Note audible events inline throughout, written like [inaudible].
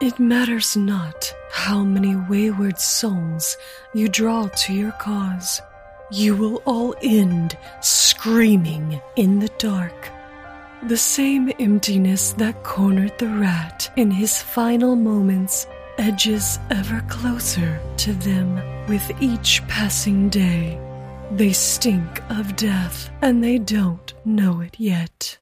It matters not how many wayward souls you draw to your cause. You will all end screaming in the dark. The same emptiness that cornered the rat in his final moments edges ever closer to them with each passing day. They stink of death, and they don't know it yet.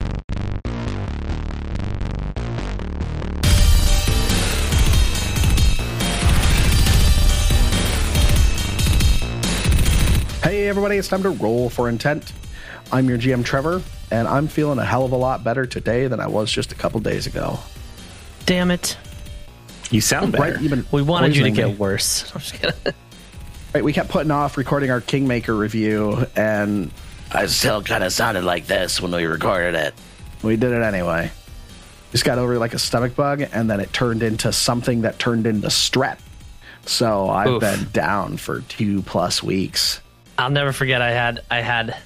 Hey, everybody, it's time to roll for intent. I'm your GM, Trevor, and I'm feeling a hell of a lot better today than I was just a couple days ago. Damn it. You sound better. Right, even We wanted you to get me. worse. [laughs] I'm just kidding. Right, we kept putting off recording our Kingmaker review, and I still kind of sounded like this when we recorded it. we did it anyway. Just got over like a stomach bug, and then it turned into something that turned into strep. So I've Oof. been down for two plus weeks. I'll never forget I had I had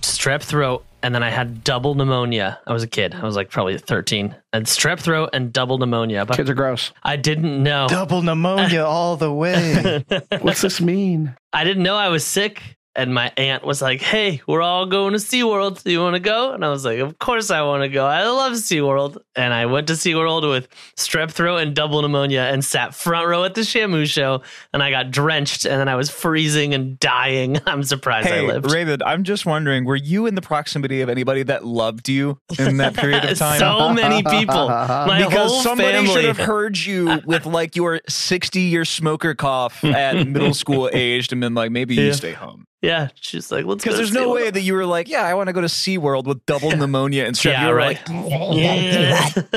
strep throat and then I had double pneumonia. I was a kid. I was like probably 13. And strep throat and double pneumonia. But Kids are gross. I didn't know. Double pneumonia all the way. [laughs] What's this mean? I didn't know I was sick. And my aunt was like, Hey, we're all going to SeaWorld. Do you want to go? And I was like, Of course I want to go. I love SeaWorld. And I went to SeaWorld with strep throat and double pneumonia and sat front row at the Shamu show. And I got drenched and then I was freezing and dying. [laughs] I'm surprised I lived. Raven, I'm just wondering, were you in the proximity of anybody that loved you in that period of [laughs] time? so many [laughs] people. My because whole somebody family. should have heard you with like your 60 year smoker cough at middle school aged and been like, maybe you stay home. Yeah, she's like, let's go. Because there's no way that you were like, yeah, I want to go to SeaWorld with double pneumonia and strep. Yeah, you were right. like, [laughs]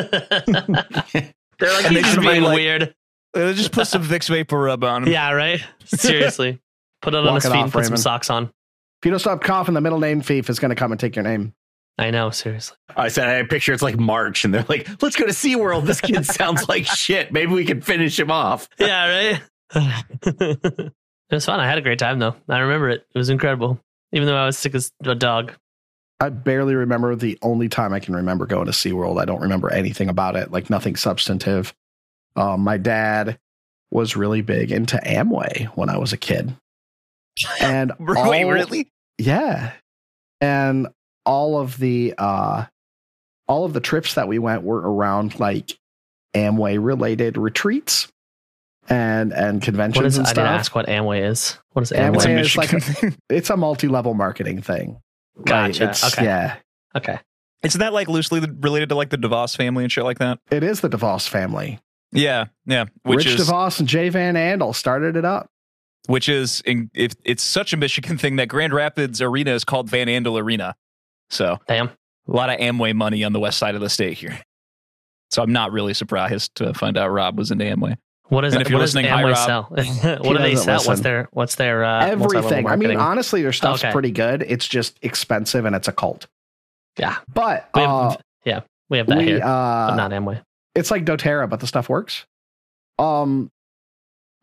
They're like, they he's should be being like- weird. "Uh, just put some Vicks VapoRub on him. [laughs] Yeah, right. Seriously, put it on Walk his it feet and off, put some socks on. If you don't stop coughing, the middle name thief is going to come and take your name. I know, seriously. I said I picture it's like March, and they're like, "Let's go to SeaWorld. This kid [laughs] sounds like shit. Maybe we can finish him off." Yeah, right. It was fun. I had a great time though. I remember it. It was incredible. Even though I was sick as a dog. I barely remember the only time I can remember going to SeaWorld. I don't remember anything about it, like nothing substantive. Um, my dad was really big into Amway when I was a kid. [laughs] And Wait, all- really? Yeah. And all of the uh all of the trips that we went were around like Amway related retreats and and conventions What is? and I didn't ask what Amway is. What is Amway It's Amway? is like Michigan [laughs] thing. It's a multi-level marketing thing. Gotcha. it's- Okay. Yeah. Okay. Isn't that like loosely related to like the DeVos family and shit like that? It is the DeVos family. Yeah, yeah. Which Rich is DeVos and Jay Van Andel started it up. which is in, if it's such a Michigan thing that Grand Rapids Arena is called Van Andel Arena. So Damn. a lot of Amway money on the west side of the state here. So I'm not really surprised to find out Rob was into Amway. What is And if you're what does listening, hi, Amway Rob. sell? [laughs] what do they doesn't sell? What's listen. their what's their uh, Everything. I mean, honestly, their stuff's Okay. pretty good. It's just expensive and it's a cult. Yeah. But We have, uh, yeah, we have that we, here, uh, but not Amway. it's like doTERRA, but the stuff works. Um,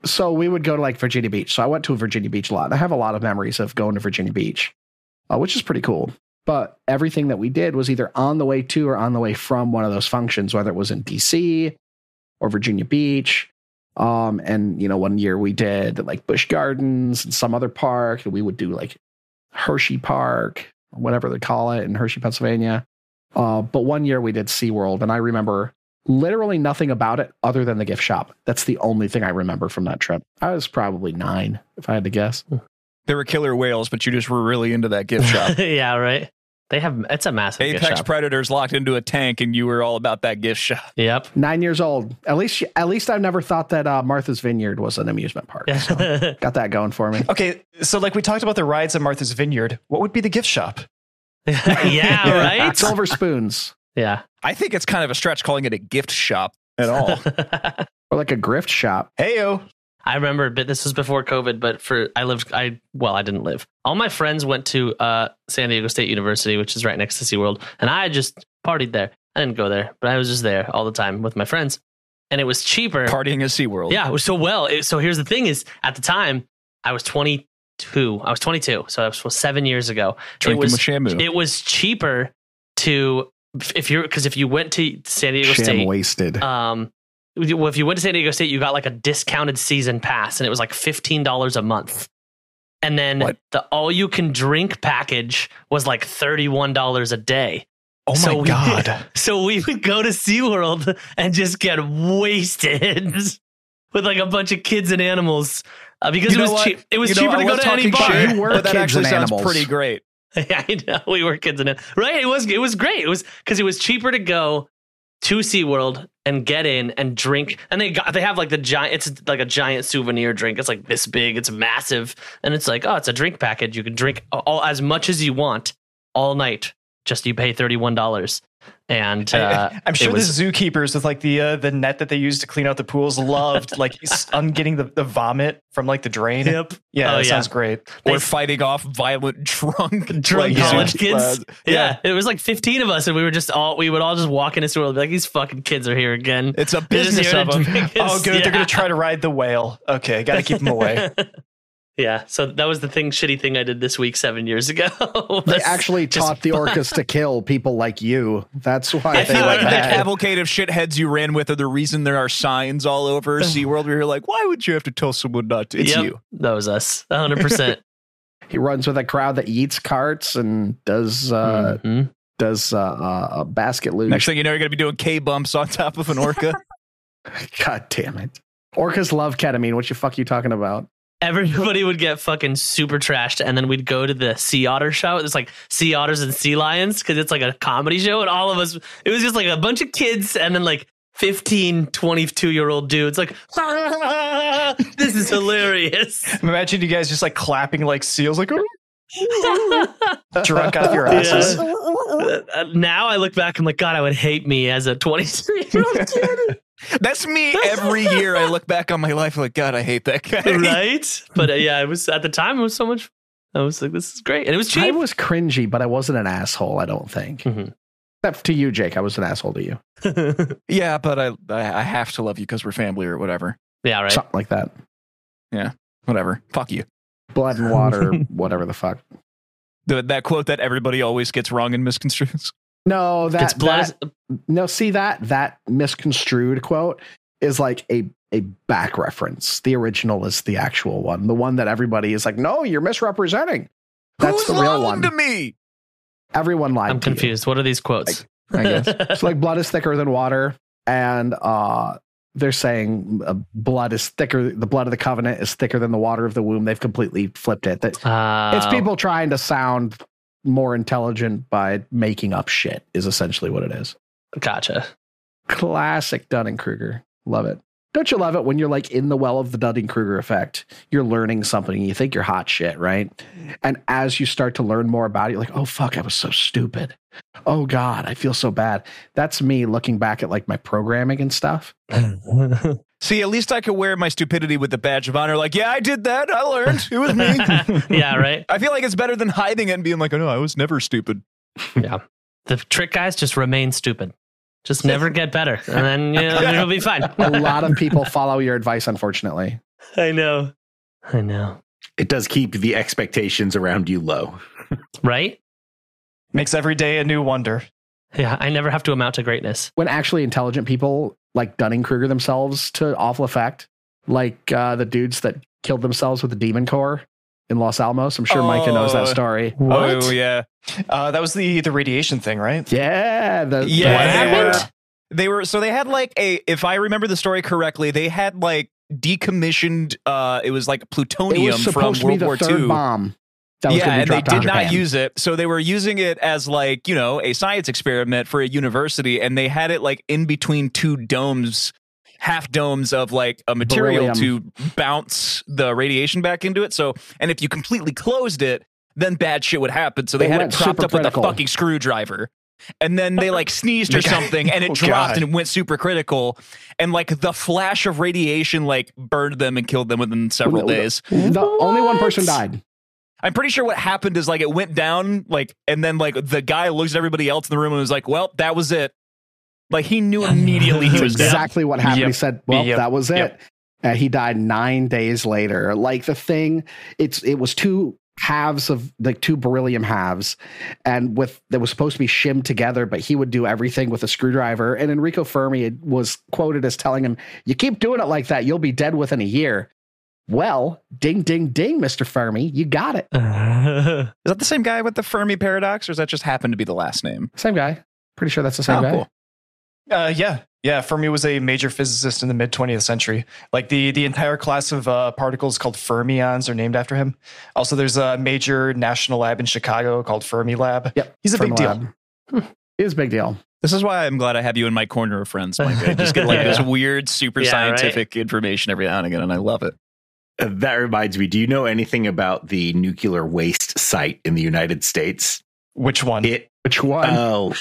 so we would go to like Virginia Beach. So I went to Virginia Beach a lot. I have a lot of memories of going to Virginia Beach, uh, which is pretty cool. But everything that we did was either on the way to or on the way from one of those functions, whether it was in DC or Virginia Beach. Um, and you know, one year we did like Busch Gardens and some other park, and we would do like Hershey Park or whatever they call it in Hershey, Pennsylvania. Uh, but one year we did SeaWorld, and I remember literally nothing about it other than the gift shop. That's the only thing I remember from that trip. I was probably nine, if I had to guess. There were killer whales, but you just were really into that gift [laughs] shop. yeah, right. They have it's a massive gift Apex shop. predators locked into a tank, and you were all about that gift shop. Yep. Nine years old. At least, at least I've never thought that uh, Martha's Vineyard was an amusement park. So [laughs] got that going for me. Okay, so like we talked about the rides at Martha's Vineyard, what would be the gift shop? [laughs] yeah, [laughs] right. Silver spoons Yeah. I think it's kind of a stretch calling it a gift shop at all. or like a grift shop. Heyo. I remember, but this was before COVID. But for I lived, I well, I didn't live. All my friends went to uh, San Diego State University, which is right next to SeaWorld, and I just partied there. I didn't go there, but I was just there all the time with my friends, and it was cheaper. Partying at SeaWorld. Yeah, it was so well. It, so here's the thing: is at the time I was 22. I was 22, so that was seven years ago. Drinking it was with Shamu. it was cheaper to if you're because if you went to San Diego Sham State, wasted. um, well, if you went to San Diego State, you got like a discounted season pass, and it was like fifteen dollars a month. And then What? the all you can drink package was like thirty one dollars a day. Oh my So we- god. [laughs] So we would go to SeaWorld and just get wasted [laughs] with like a bunch of kids and animals uh, because You it was cheap. It was You cheaper I to go to any bar. shit, You were but that kids actually sounds animals. pretty great. [laughs] I know we were kids and right. It was it was great. It was because it was cheaper to go to SeaWorld and get in and drink. And they got they have like the giant. It's like a giant souvenir drink. It's like this big. It's massive, and it's like oh, it's a drink package. You can drink all as much as you want all night. Just you pay thirty one dollars. And uh, [laughs] I'm sure was- the zookeepers with like the uh, the net that they use to clean out the pools loved like [laughs] s- un getting the, the vomit from like the drain. Yep. Yeah, Oh, that yeah. sounds great. They- Or fighting off violent [laughs] drunk drunk like, college zoo kids. lads. Yeah. it was like 15 of us, and we were just all we would all just walk into SeaWorld and be like, these fucking kids are here again. It's a business of them. drink Oh, us. good. They're gonna try to ride the whale. Okay, got to keep them away. Yeah, so that was the thing, shitty thing I did this week seven years ago. [laughs] They actually taught the fun. [laughs] orcas to kill people like you. That's why they like went the bad. cavalcade of shitheads you ran with are the reason there are signs all over [sighs] SeaWorld where you're like, why would you have to tell someone not to? It's Yep, you. That was us, 100. percent [laughs] He runs with a crowd that eats carts and does uh, Mhm. does uh, uh, a basket luge. Next thing you know, you're going to be doing K bumps on top of an orca. God damn it! Orcas love ketamine. What the fuck you talking about? Everybody would get fucking super trashed, and then we'd go to the sea otter show. It's like sea otters and sea lions because it's like a comedy show, and all of us, it was just like a bunch of kids, and then like 15, 22 year old dudes, like, [laughs] this is hilarious. Imagine you guys just like clapping like seals, like [laughs] drunk off your asses. Uh, now I look back, I'm like, God, I would hate me as a 23 year old kid, [laughs] That's me every year. I look back on my life like, God, I hate that guy. [laughs] right? But uh, yeah, it was at the time, it was so much. I was like, this is great. And it was I was cringy, but I wasn't an asshole. I don't think. Mhm. Except to you, Jake. I was an asshole to you. [laughs] Yeah, but I I I have to love you because we're family or whatever. yeah, right. Something like that. Yeah, whatever. Fuck you. Blood and water, [laughs] whatever the fuck. The, that quote that everybody always gets wrong and misconstrues. No, that, it's blood. that no. See that that misconstrued quote is like a a back reference. The original is the actual one. The one that everybody is like, no, you're misrepresenting. That's Who's the real lying one. to me? Everyone lied. I'm to you. confused. What are these quotes? I guess. [laughs] It's like blood is thicker than water, and uh, they're saying uh, blood is thicker. The blood of the covenant is thicker than the water of the womb. They've completely flipped it. That it's Uh, people trying to sound more intelligent by making up shit. Is essentially what it is. Gotcha. Classic Dunning Kruger. Love it. Don't you love it when you're like in the well of the Dunning Kruger effect? You're learning something. And you think you're hot shit, right? And as you start to learn more about it, you're like, oh fuck, I was so stupid. Oh God, I feel so bad. That's me looking back at like my programming and stuff. [laughs] See, at least I could wear my stupidity with the badge of honor. Like, yeah, I did that. I learned. It was me. [laughs] yeah, right. I feel like it's better than hiding it and being like, oh no, I was never stupid. Yeah. The trick guys just remain stupid. Just never get better. And then you know, it'll be fine. [laughs] A lot of people follow your advice, unfortunately. I know. I know. It does keep the expectations around you low. Right? Makes every day a new wonder. Yeah, I never have to amount to greatness. When actually intelligent people like Dunning Kruger themselves to awful effect, like uh, the dudes that killed themselves with the Demon Core in Los Alamos. I'm sure Micah knows that Oh. story. Oh yeah, Uh, that was the the radiation thing, right? Yeah, the, yeah. What they happened? were. They were so they had like a. If I remember the story correctly, they had like decommissioned. Uh, it was like it plutonium was from supposed to be World the War II. bomb. Yeah, and they did not use it. So they were using it as like, you know, a science experiment for a university and they had it like in between two domes, half domes of like a material Beryllium. to bounce the radiation back into it. So, and if you completely closed it, then bad shit would happen. So they had it propped up with a fucking screwdriver. And then they like [laughs] sneezed or something and it [laughs] Oh, dropped God. and it went super critical. And like the flash of radiation like burned them and killed them within several days. The only one person died. I'm pretty sure what happened is like it went down, like, and then like the guy looks at everybody else in the room and was like, "Well, that was it." Like he knew immediately he That's [laughs] was dead. exactly what happened. He said, "Well, Yep. that was it." Yep. Uh, he died nine days later. Like the thing, it's it was two halves of like two beryllium halves and with that was supposed to be shimmed together but he would do everything with a screwdriver and enrico fermi was quoted as telling him you keep doing it like that you'll be dead within a year well ding ding ding mr fermi you got it [laughs] Is that the same guy with the Fermi paradox, or does that just happen to be the last name? same guy pretty sure that's the same Oh, guy cool. Uh, yeah, yeah. Fermi was a major physicist in the mid 20th century. Like the the entire class of uh, particles called fermions are named after him. Also, there's a major national lab in Chicago called Fermi Lab. yep He's a big deal. Fermilab. he was a big deal This is why I'm glad I have you in my corner of friends, Mike. I just get like [laughs] Yeah. this weird, super Yeah, right? scientific information every now and again, and I love it. Uh, That reminds me. Do you know anything about the nuclear waste site in the United States? Which one? It which one oh,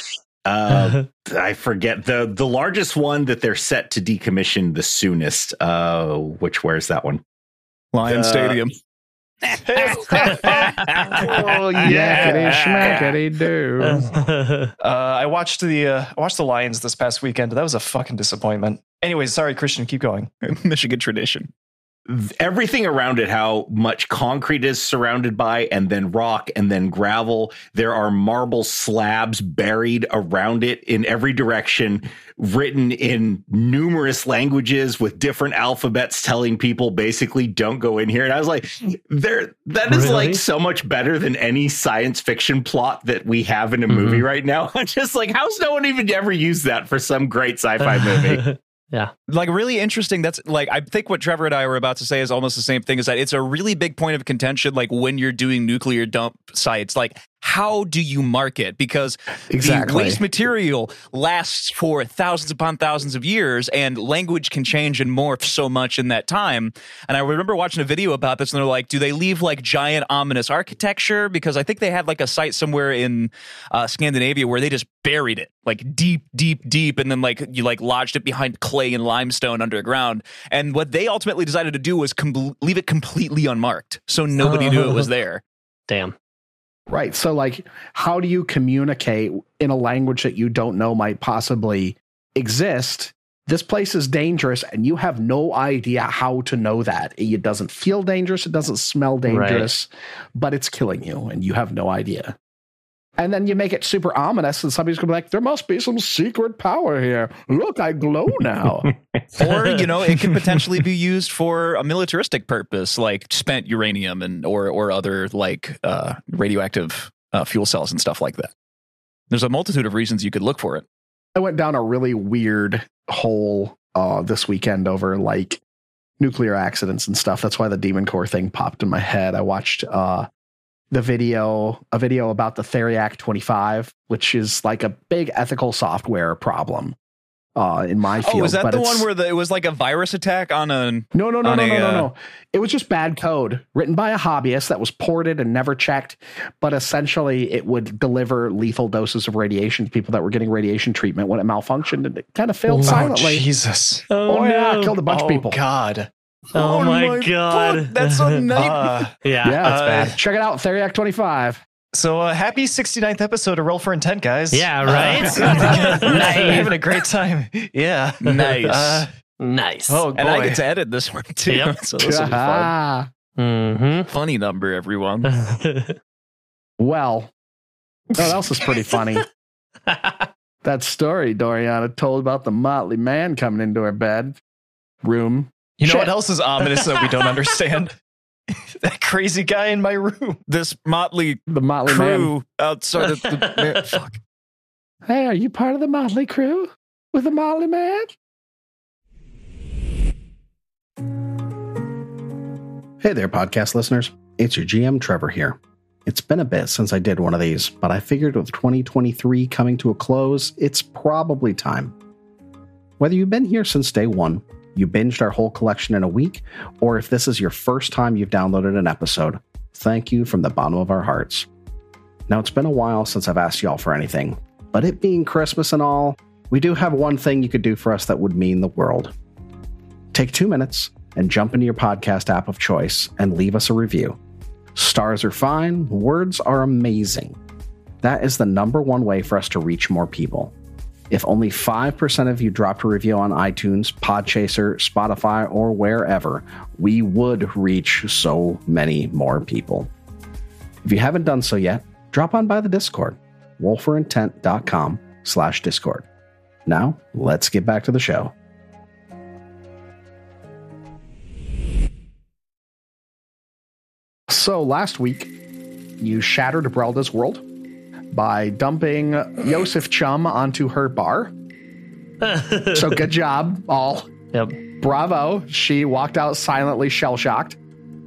uh, [laughs] I forget the the largest one that they're set to decommission the soonest. Uh, which where's that one? Lion Uh, Stadium. [laughs] oh yakety schmackety do Uh, I watched the uh, I watched the Lions this past weekend. That was a fucking disappointment. Anyways, sorry, Christian. Keep going. [laughs] Michigan tradition. Everything around it how much concrete is surrounded by and then rock and then gravel. There are marble slabs buried around it in every direction written in numerous languages with different alphabets telling people basically don't go in here. And i was like there that is Really? like so much better than any science fiction plot that we have in a movie mm-hmm. right now. [laughs] I'm just like how's no one even ever used that for some great sci-fi [laughs] movie like really interesting that's like i think what trevor and i were about to say is almost the same thing is that it's a really big point of contention like when you're doing nuclear dump sites. Like how do you market? Because the Exactly. waste material lasts for thousands upon thousands of years and language can change and morph so much in that time. And i remember watching a video about this and they're like do they leave like giant ominous architecture? Because i think they had like a site somewhere in uh, scandinavia where they just buried it like deep deep deep and then like you like lodged it behind clay and limestone underground. And what they ultimately decided to do was com- leave it completely unmarked so nobody knew it was [laughs] there. Damn. Right. So, like, how do you communicate in a language that you don't know might possibly exist? This place is dangerous, and you have no idea how to know that. It doesn't feel dangerous, it doesn't smell dangerous, but it's killing you, and you have no idea. And then you make it super ominous, and somebody's gonna be like, there must be some secret power here. Look, I glow now. [laughs] or you know it could potentially be used for a militaristic purpose like spent uranium and or or other like uh radioactive uh, fuel cells and stuff like that there's a multitude of reasons you could look for it I went down a really weird hole uh, this weekend over like nuclear accidents and stuff. That's why the Demon Core thing popped in my head. I watched uh, the video, a video about the Therac 25, which is like a big ethical software problem uh, in my field. oh is that but the one where the, it was like a virus attack on a no, no, no, on no, a, no, no, uh, no. It was just bad code written by a hobbyist that was ported and never checked. But essentially, it would deliver lethal doses of radiation to people that were getting radiation treatment when it malfunctioned, and it kind of failed Oh, silently. Jesus. Oh, yeah, killed a bunch oh, of people. God. Oh, my, god. fuck, that's a [laughs] nightmare Uh, yeah. yeah, that's uh, bad. Check it out, Therac 25. so uh, happy 69th episode of Roll for Intent, guys. Yeah, right? Uh, [laughs] [laughs] Nice. Having a great time. Yeah. nice Uh, Nice. oh, boy. and i get to edit this one too Yep. so this will be fun Mm-hmm. funny number everyone well, what else is pretty funny? that story Doriana told about the motley man coming into her bed room. You know Shit. what else is ominous that we don't understand? [laughs] that crazy guy in my room. this motley The motley man. crew outside of the [laughs] fuck Hey, are you part of the motley crew with the motley man? Hey there, podcast listeners. It's your GM Trevor here. It's been a bit since I did one of these, but I figured with 2023 coming to a close, it's probably time. Whether you've been here since day one, you binged our whole collection in a week, or if this is your first time you've downloaded an episode, thank you from the bottom of our hearts. Now, it's been a while since I've asked y'all for anything, but it being Christmas and all, we do have one thing you could do for us that would mean the world. Take two minutes and jump into your podcast app of choice and leave us a review. Stars are fine, words are amazing. That is the number one way for us to reach more people. If only 5% of you dropped a review on iTunes, Podchaser, Spotify, or wherever, we would reach so many more people. If you haven't done so yet, drop on by the Discord, rollforintent.com slash Discord. Now, let's get back to the show. So last week, you shattered Brelda's world by dumping Yosef Chum onto her bar. [laughs] So good job, all. Yep. Bravo. She walked out silently shell shocked.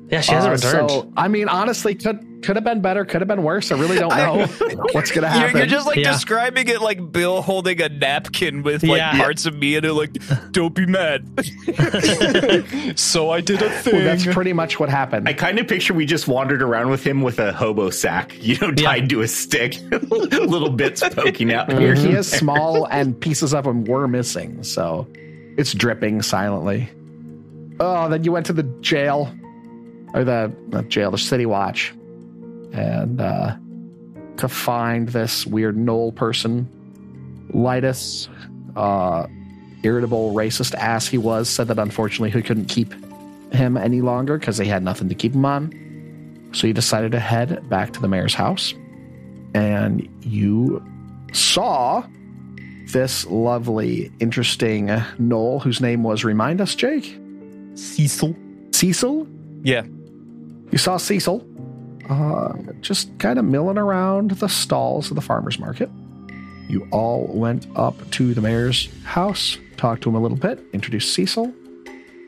Yeah, she hasn't uh, returned. So, I mean, honestly, could could have been better, could have been worse. I really don't know [laughs] what's going to You're, happen. you're just like Yeah. describing it like Bill holding a napkin with like Yeah. parts of me and it like, don't be mad. [laughs] So I did a thing. Well, that's pretty much what happened. I kind of picture we just wandered around with him with a hobo sack, you know, tied to a stick, [laughs] little bits poking out here. He is small and pieces of him were missing, so it's dripping silently. Oh, then you went to the jail, or the jail, the city watch, and uh, to find this weird gnoll person, Lightus, uh, irritable, racist ass he was, said that unfortunately he couldn't keep him any longer because they had nothing to keep him on. So you decided to head back to the mayor's house, and you saw this lovely, interesting Gnoll, whose name was remind us, Jake Cecil. Cecil. Yeah. You saw Cecil uh, just kind of milling around the stalls of the farmers market. You all went up to the mayor's house, talked to him a little bit, introduced Cecil.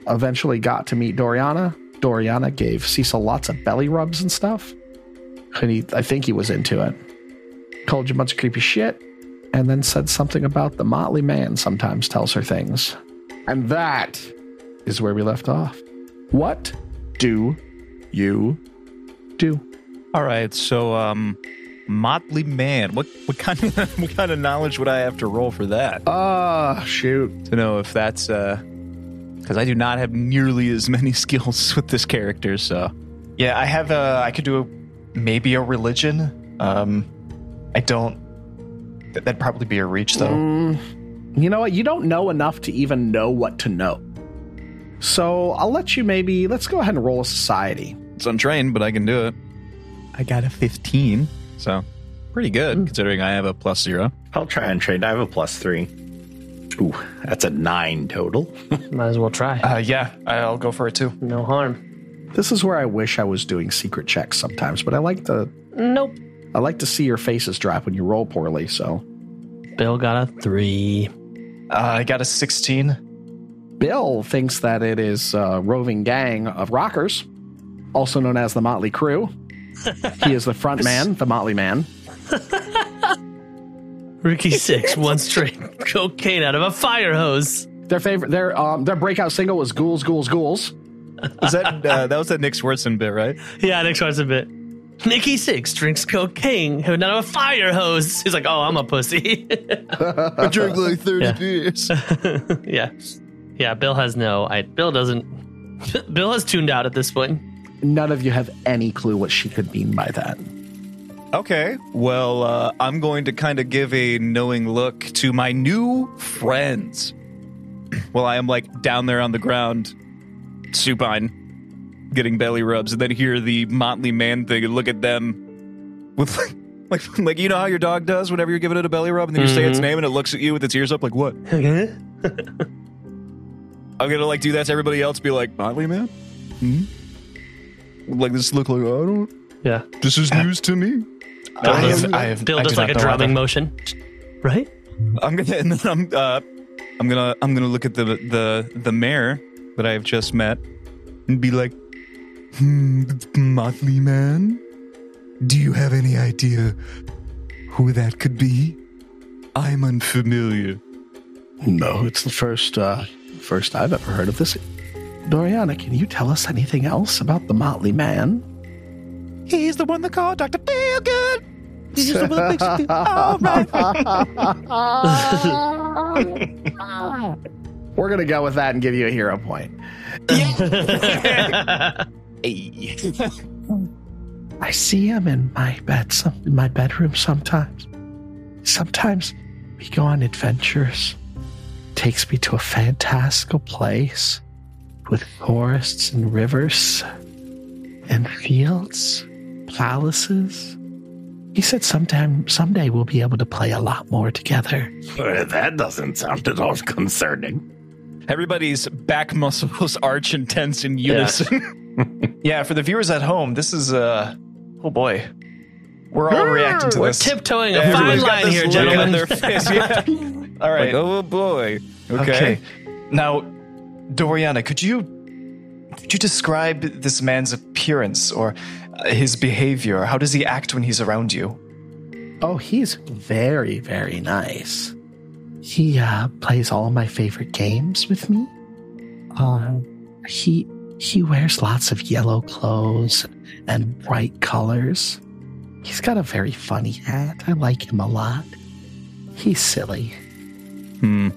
Eventually got to meet Doriana. Doriana gave Cecil lots of belly rubs and stuff. And he, I think he was into it. Told you a bunch of creepy shit. And then said something about the motley man sometimes tells her things. And that is where we left off. What do you do? All right. So, um, Motley Man. What what kind of [laughs] what kind of knowledge would I have to roll for that Ah, shoot. to know if that's uh? Because I do not have nearly as many [laughs] skills with this character. So yeah, I have a. I could do a, maybe a religion. Um, I don't. that- That'd probably be a reach though. Mm, you know what? You don't know enough to even know what to know. So I'll let you maybe, let's go ahead and roll a society. it's untrained, but I can do it. I got a fifteen, so pretty good considering I have a plus zero. I'll try and trade. I have a plus three. Ooh, that's a nine total. [laughs] Might as well try. Uh, yeah, I'll go for it too. no harm. This is where I wish I was doing secret checks sometimes, but I like to Nope. I like to see your faces drop when you roll poorly, so Bill got a three. Uh, I got a sixteen. Bill thinks that it is a roving gang of rockers, also known as the Mötley Crüe. [laughs] he is the front man, the Motley Man. Nikki Sixx once drank cocaine out of a fire hose. Their favorite, their um, their breakout single was "Ghouls, Ghouls, Ghouls." Was that uh, that was that Nick Swardson bit, right? Yeah, Nick one's a bit. Nikki Sixx drinks cocaine out of a fire hose. He's like, oh, I'm a pussy. [laughs] I drank like thirty Yeah. beers. [laughs] yeah. Yeah, Bill has no. I Bill doesn't. [laughs] Bill has tuned out at this point. None of you have any clue what she could mean by that. Okay. Well, uh, I'm going to kind of give a knowing look to my new friends. [clears throat] While I am like down there on the ground, supine, getting belly rubs, and then hear the motley man thing and look at them with like, [laughs] like, like you know how your dog does whenever you're giving it a belly rub, and then you say its Mhm. name and it looks at you with its ears up, like what? [laughs] I'm gonna like do that to everybody else, be like motley man. Hmm? Like this look like I don't. yeah. This is news to me. Bill I does, have- I have- Bill I does do like a not drumming motion. Right? I'm gonna and then I'm uh I'm gonna I'm gonna look at the the the mayor that I've just met and be like, hmm, Motley man, do you have any idea who that could be? I'm unfamiliar. No, it's the first uh, first I've ever heard of this. Doriana, can you tell us anything else about the Motley Man? He's the one that called Dr. Feelgood. He's the one that makes you feel all right. We're gonna go with that and give you a hero point. Hey. [laughs] I see him in my bed, some, in my bedroom sometimes. Sometimes we go on adventures. Takes me to a fantastical place with forests and rivers and fields, palaces. He said sometime, someday we'll be able to play a lot more together. That doesn't sound at all concerning. Everybody's back muscles [laughs] arch and tense in unison. [laughs] Yeah, for the viewers at home, this is uh oh boy. We're all reacting to this. We're tiptoeing a fine line here, gentlemen. on their face. [laughs] Yeah. All right. Like, oh boy. Okay. Okay. Now, Doriana, could you could you describe this man's appearance or uh, his behavior? How does he act when he's around you? Oh, he's very, very nice. He uh, plays all my favorite games with me. Um, he he wears lots of yellow clothes and bright colors. He's got a very funny hat. I like him a lot. He's silly. Hmm.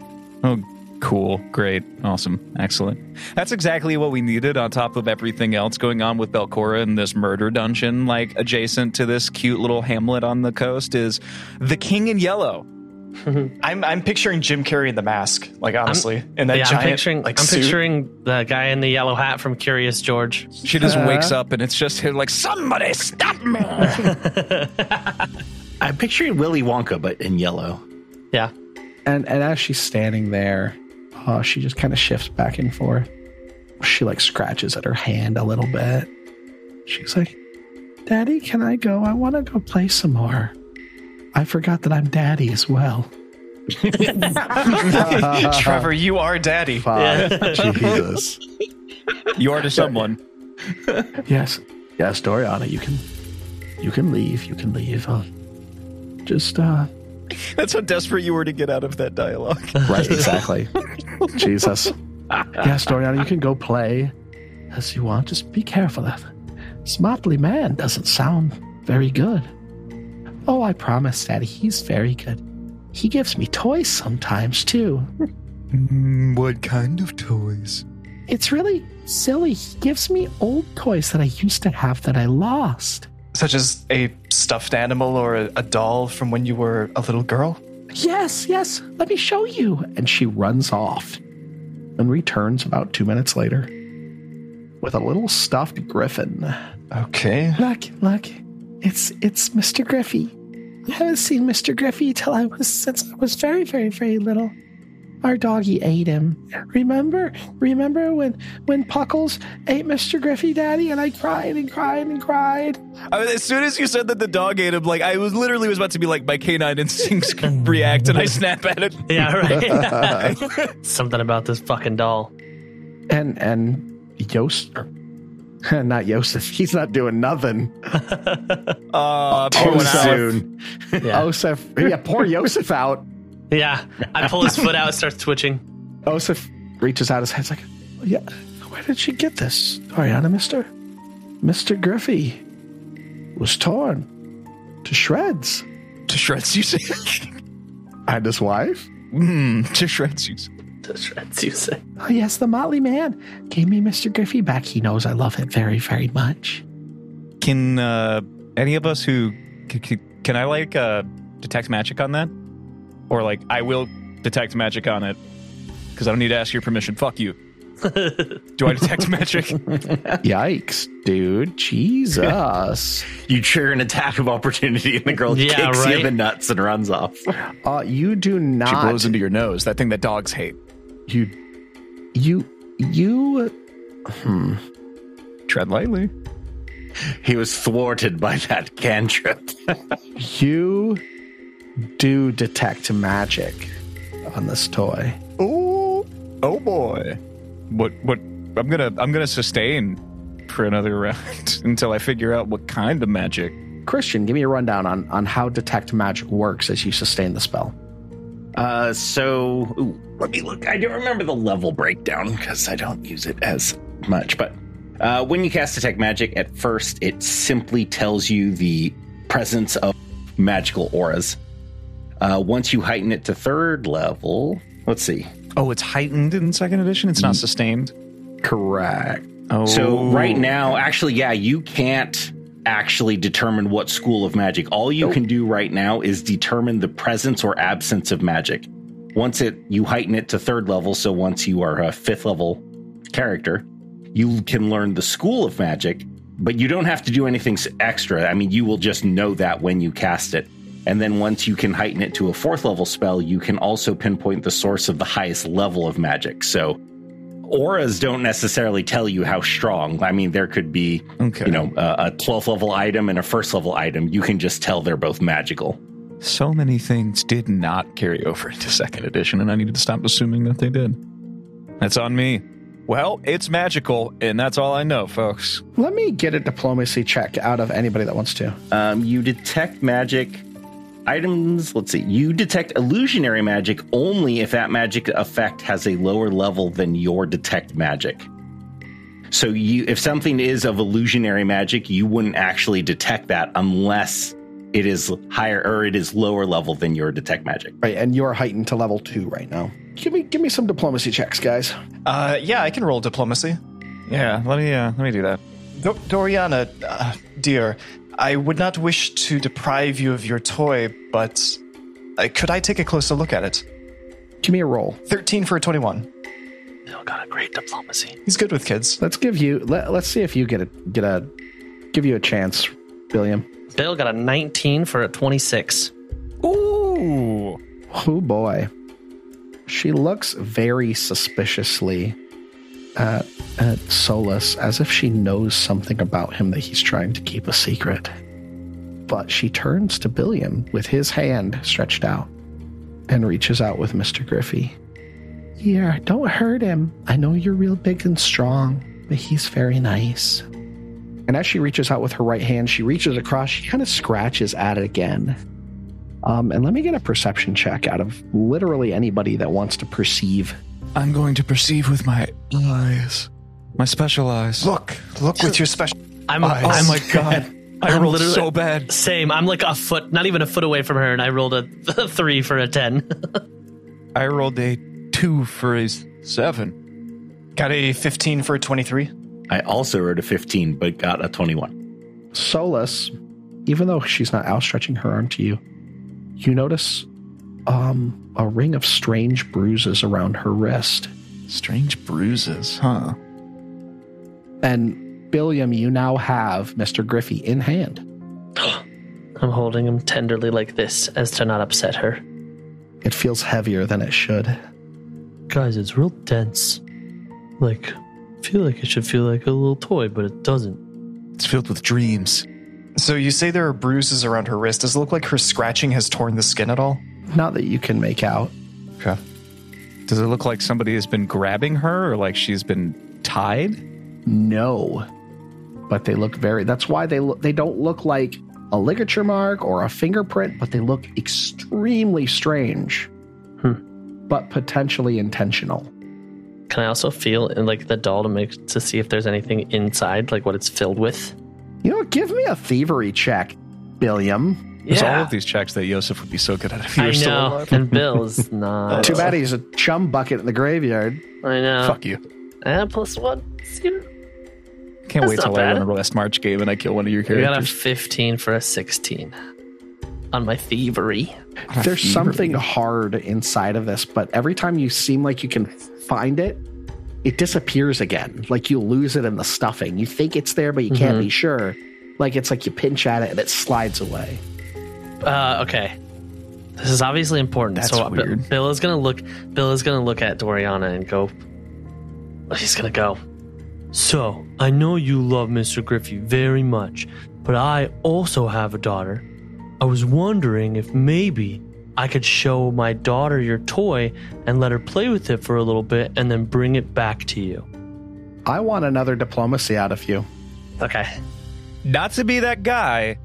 Oh, cool. Great. Awesome. Excellent. That's exactly what we needed on top of everything else going on with Belcorra in this murder dungeon, like adjacent to this cute little hamlet on the coast, is the King in Yellow. [laughs] I'm I'm picturing Jim Carrey in the mask, like honestly, in that yeah, giant I'm picturing. like I'm suit. picturing the guy in the yellow hat from Curious George. She just wakes up and it's just him like, somebody stop me. [laughs] I'm picturing Willy Wonka, but in yellow. Yeah, And and as she's standing there, uh, she just kind of shifts back and forth. She like scratches at her hand a little bit. She's like, "Daddy, can I go? I want to go play some more. I forgot that I'm daddy as well." [laughs] Trevor, you are daddy. Fuck, Jesus. you are to someone. Yes, yes, Doriana, you can, you can leave. You can leave. Uh, just uh, [laughs] That's how desperate you were to get out of that dialogue. right, [laughs] exactly. Jesus. Yes, Doriana, you can go play as you want. Just be careful. That smartly man doesn't sound very good. Oh, I promise, Daddy, he's very good. He gives me toys sometimes too. Mm, what kind of toys? It's really silly. He gives me old toys that I used to have that I lost. Such as a stuffed animal or a, a doll from when you were a little girl. Yes, yes, let me show you. And she runs off and returns about two minutes later with a little stuffed griffin. Okay. Look, look, it's it's Mr. Griffey. I haven't seen Mr. Griffey till I was since I was very, very, very little. Our doggy ate him. Remember? Remember when when Puckles ate Mr. Griffey, Daddy, and I cried and cried and cried. I mean, as soon as you said that the dog ate him, like I was literally was about to be like my canine instincts [laughs] [laughs] react, and I snap at it. yeah, right. [laughs] Something about this fucking doll. And and Yost, or, not Yosef. He's not doing nothing. Uh, Too poor soon. Soon. Yeah, Osef, yeah, pour Yosef out. Yeah. I pull his foot out, it starts twitching. Osef reaches out his hand. He's like, yeah, where did she get this? Ariana, mister? Mr. Griffey was torn to shreds. to shreds, you say? [laughs] And his wife? mm, to shreds, you say. To shreds, you say. Oh, yes, the Motley Man gave me Mr. Griffey back. He knows I love it very, very much. Can uh, any of us who can, can, can I like uh, detect magic on that, or like I will detect magic on it because I don't need to ask your permission. Fuck you. [laughs] Do I detect magic? [laughs] Yikes, dude. Jesus. [laughs] You trigger an attack of opportunity, and the girl Yeah, kicks you in the nuts and runs off. Uh, you do not. She blows into your nose. That thing that dogs hate. you, you, you. Hmm. Tread lightly. He was thwarted by that cantrip. You do detect magic on this toy. Oh, oh boy. What? What? I'm gonna. I'm gonna sustain for another [laughs] round until I figure out what kind of magic. Christian, give me a rundown on, on how detect magic works as you sustain the spell. Uh, so ooh, let me look. I don't remember the level breakdown because I don't use it as much. But uh, when you cast detect magic, at first it simply tells you the presence of magical auras. Uh, once you heighten it to third level, let's see. Oh, it's heightened in second edition. It's not sustained. Correct. Oh, So right now, actually, yeah, you can't actually determine what school of magic. All you can do right now is determine the presence or absence of magic. Once it you heighten it to third level, so once you are a fifth level character, you can learn the school of magic, but you don't have to do anything extra. I mean, you will just know that when you cast it. And then once you can heighten it to a fourth level spell, you can also pinpoint the source of the highest level of magic. So auras don't necessarily tell you how strong. I mean, there could be, Okay. you know, a, a 12th level item and a first level item. You can just tell they're both magical. So many things did not carry over into second edition, and I needed to stop assuming that they did. That's on me. Well, it's magical, and that's all I know, folks. Let me get a diplomacy check out of anybody that wants to. Um, you detect magic items. Let's see. You detect illusionary magic only if that magic effect has a lower level than your detect magic. So you, if something is of illusionary magic, you wouldn't actually detect that unless it is higher or it is lower level than your detect magic. Right, and you're heightened to level two right now. Give me give me some diplomacy checks, guys. Uh, yeah, I can roll diplomacy. Yeah, let me uh, let me do that. Do- Doriana, uh, dear, I would not wish to deprive you of your toy, but uh, could I take a closer look at it? Give me a roll. 13 for a 21. Bill got a great diplomacy. He's good with kids. Let's give you let, let's see if you get a get a give you a chance, William. Bill got a 19 for a 26. Ooh. Oh boy. She looks very suspiciously at, at Solus as if she knows something about him that he's trying to keep a secret. But she turns to Billiam with his hand stretched out and reaches out with Mr. Griffey. Here, don't hurt him. I know you're real big and strong, but he's very nice. And as she reaches out with her right hand, she reaches across, she kind of scratches at it again. Um, and let me get a perception check out of literally anybody that wants to perceive. I'm going to perceive with my eyes, my special eyes. Look, look with your special. I'm, Eyes. I'm oh my [laughs] god, I I'm rolled literally- so bad. Same. I'm like a foot, not even a foot away from her, and I rolled a [laughs] three for a 10. [laughs] I rolled a two for a seven. Got a 15 for a 23. I also rolled a 15, but got a 21. Solus, even though she's not outstretching her arm to you, you notice um, a ring of strange bruises around her wrist. Strange bruises, huh? And Billiam, you now have Mr. Griffey in hand. [gasps] I'm holding him tenderly like this as to not upset her. It feels heavier than it should. Guys, it's real dense. Like, I feel like it should feel like a little toy, but it doesn't. It's filled with dreams. So you say there are bruises around her wrist. Does it look like her scratching has torn the skin at all? Not that you can make out. Okay. Does it look like somebody has been grabbing her or like she's been tied? No. But they look very that's why they look they don't look like a ligature mark or a fingerprint, but they look extremely strange. Hmm. But potentially intentional. Can I also feel in like the doll to make to see if there's anything inside, like what it's filled with? You know, give me a thievery check, Billiam. There's all of these checks that Yosef would be so good at if he I were still know, alive. and Bill's [laughs] not. Too bad he's a chum bucket in the graveyard. I know. Fuck you. And plus one. See, Can't That's wait not till I bad. run a last March game and I kill one of your characters. We got a 15 for a 16 on my thievery. There's something hard inside of this, but every time you seem like you can find it, it disappears again. Like you lose it in the stuffing. You think it's there, but you can't mm-hmm. be sure. Like it's like you pinch at it and it slides away. Uh, okay. This is obviously important. That's so Bi- weird. Bill is gonna look. Bill is gonna look at Doriana and go. He's gonna go. So I know you love Mr. Griffey very much, but I also have a daughter. I was wondering if maybe I could show my daughter your toy and let her play with it for a little bit, and then bring it back to you. I want another diplomacy out of you. Okay. Not to be that guy,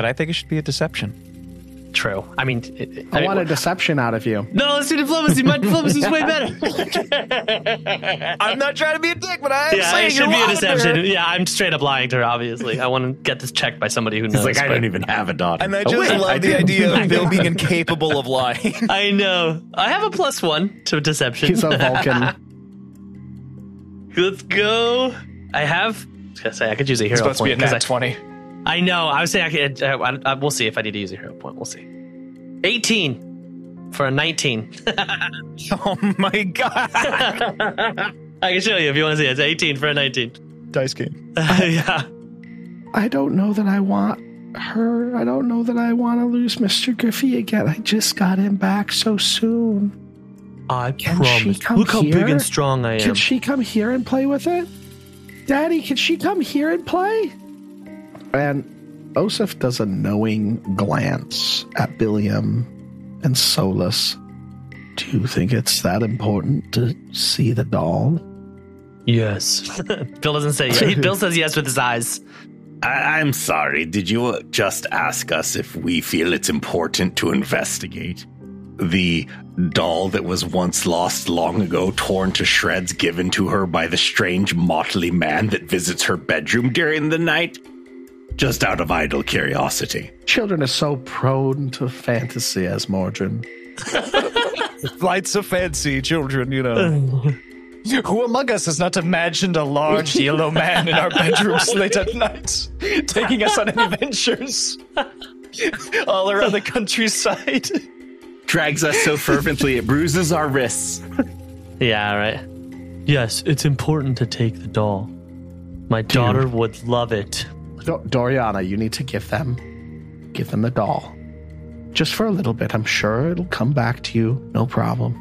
but I think it should be a deception. True. I mean, it, it- I, mean, want a deception out of you. No, let's do diplomacy. My [laughs] diplomacy is way better. [laughs] I'm not trying to be a dick, but I am Yeah, saying it should you're be a deception. Yeah, I'm straight up lying to her. Obviously, I want to get this checked by somebody who knows. It's like, I but- don't even have a daughter. And I Oh, just wait, love I the do. idea of Bill being incapable of lying. [laughs] I know. I have a plus one to deception. He's a Vulcan. Let's go. I have. I was gonna say I could use a It's hero supposed to be a point. 'cause nat 20. I, I know. I was saying I could. Uh, I, I, we'll see if I need to use a hero point. We'll see. 18 for a 19. [laughs] oh my god. [laughs] I can show you if you want to see. it. It's 18 for a 19. Dice game. [laughs] yeah. I don't know that I want her. I don't know that I want to lose Mr. Griffey again. I just got him back so soon. I Can she promise. come Look how big and strong I am. Can she come here and play with it? Daddy, can she come here and play? And Oseph does a knowing glance at Billiam and Solus. Do you think it's that important to see the doll? Yes. [laughs] Bill doesn't say yes. Bill says yes with his eyes. I- I'm sorry. Did you uh, just ask us if we feel it's important to investigate the doll that was once lost long ago, torn to shreds, given to her by the strange, motley man that visits her bedroom during the night? Just out of idle curiosity. Children are so prone to fantasy as Mordrin. [laughs] Flights of fancy, children, you know. [laughs] Who among us has not imagined a large yellow man in our bedrooms late at night, taking us on [laughs] adventures all around the countryside? Drags us so fervently it bruises our wrists. Yeah, right. Yes, it's important to take the doll. My daughter would love it. Do- Doriana, you need to give them, give them the doll, just for a little bit. I'm sure it'll come back to you, no problem.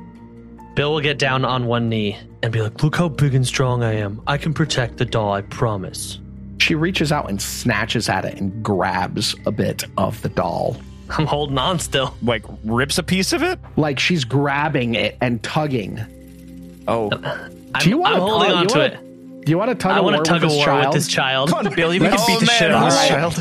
Bill will get down on one knee and be like, Look how big and strong I am. I can protect the doll, I promise. She reaches out and snatches at it and grabs a bit of the doll, I'm holding on still. Like rips a piece of it. like she's grabbing it and tugging. Oh, I'm, Do you wanna- I'm holding on you to wanna- it. Do you want to tug I a want war to tug with a this war child? with this child. Come on, Billy, we can Oh, beat the shit out of this child.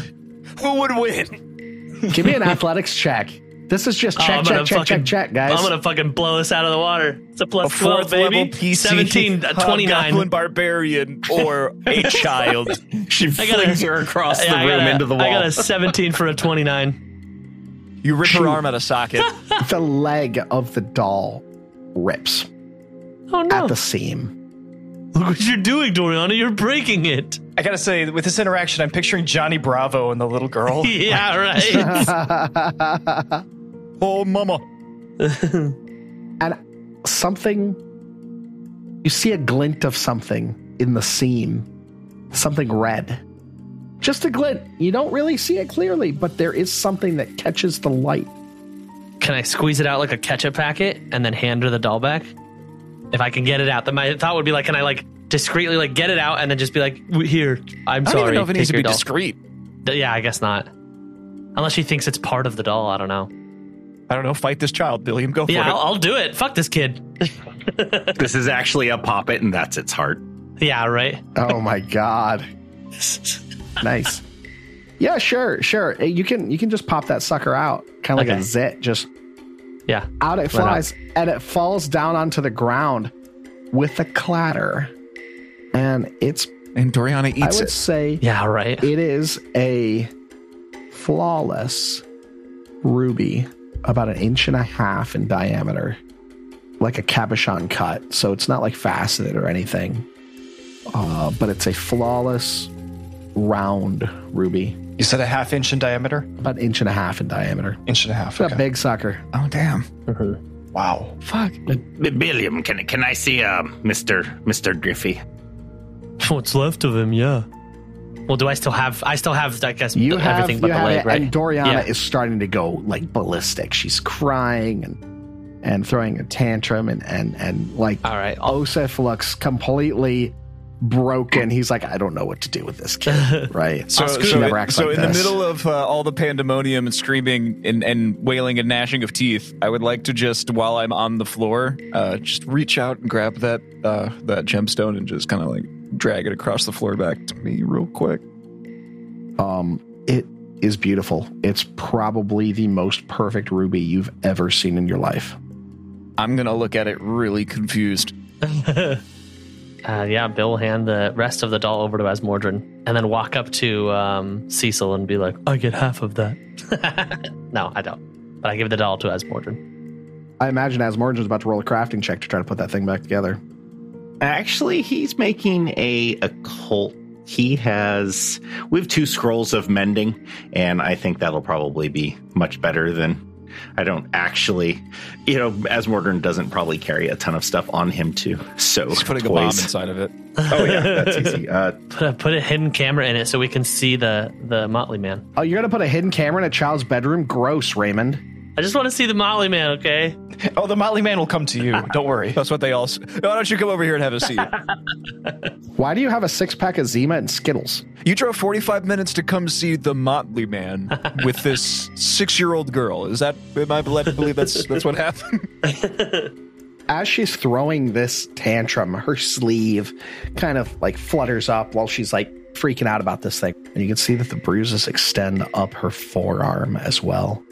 who would win? Give me an athletics check. This is just Oh, check, I'm check, gonna check, fucking- check, check, guys. I'm gonna fucking blow this out of the water. It's a plus A 12, fourth level baby. PC, 17, uh, 29. Goblin barbarian, or a [laughs] child. She I flings her across Yeah, the I room got a- into the wall. I got a 17 for a 29. You rip Shoot. her arm out of socket. the leg of the doll rips Oh no. at the seam. Look what you're doing, Doriana. You're breaking it. I gotta say, with this interaction, I'm picturing Johnny Bravo and the little girl. [laughs] Yeah, right. [laughs] Oh, mama. [laughs] and something you see a glint of something in the seam something red just a glint you don't really see it clearly but there is something that catches the light Can I squeeze it out like a ketchup packet and then hand her the doll back? If I can get it out, then my thought would be like, can I like discreetly like get it out and then just be like, here, I'm I don't sorry. even know if it needs take to be doll." discreet. D- Yeah, I guess not. Unless she thinks it's part of the doll. I don't know. I don't know. Fight this child, Billiam. Go for Yeah, it. I'll, I'll do it. Fuck this kid. [laughs] [laughs] this is actually a poppet, and that's its heart. Yeah, right. oh my god [laughs] nice yeah sure sure you can you can just pop that sucker out kind of like Okay. a zit just Yeah. out it Right flies and it falls down onto the ground with a clatter and it's and Doriana i eats would it. say Yeah, right. It is a flawless ruby, about an inch and a half in diameter, like a cabochon cut. So it's not like faceted or anything, uh, but it's a flawless round ruby, You said a half inch in diameter? about an inch and a half in diameter. Inch and a half. It's a big sucker. Oh, damn. Wow. Fuck. B- Billiam, can can I see uh, Mister Mister Griffey? What's left of him? Yeah. Well, do I still have? I still have, I guess, You have, everything but you the have leg, it, right? and Doriana Yeah. is starting to go like ballistic. She's crying and and throwing a tantrum and and and like All right. I'll, Oseph looks completely broken. He's like, I don't know what to do with this kid. [laughs] Right? So, she so, never acts so like in the middle of uh, all the pandemonium and screaming and, and wailing and gnashing of teeth, I would like to just, while I'm on the floor, uh, just reach out and grab that uh, that gemstone and just kind of like drag it across the floor back to me real quick. um, it is beautiful. It's probably the most perfect ruby you've ever seen in your life. I'm gonna look at it really confused. [laughs] uh, yeah, Bill will hand the rest of the doll over to Asmordran and then walk up to um, Cecil and be like, I get half of that. [laughs] no, I don't. But I give the doll to Asmordran. I imagine as Morgan's about to roll a crafting check to try to put that thing back together. Actually, he's making a occult. He has. We have two scrolls of mending, and I think that'll probably be much better than I don't actually, you know, Asmordran doesn't probably carry a ton of stuff on him too. So He's putting a bomb inside of it. [laughs] Oh yeah, that's easy. Uh, Put a, put a hidden camera in it so we can see the the Motley Man. Oh, you're gonna put a hidden camera in a child's bedroom? Gross, Raymond. I just want to see the Motley Man. Okay. Oh, the Motley Man will come to you. [laughs] Don't worry. That's what they all. s- Why don't you come over here and have a seat? [laughs] Why do you have a six pack of Zima and Skittles? You drove 45 minutes to come see the Motley Man [laughs] with this six-year-old girl. Is that? Am I led to believe that's that's what happened? As she's throwing this tantrum, her sleeve kind of like flutters up while she's like freaking out about this thing. And you can see that the bruises extend up her forearm as well.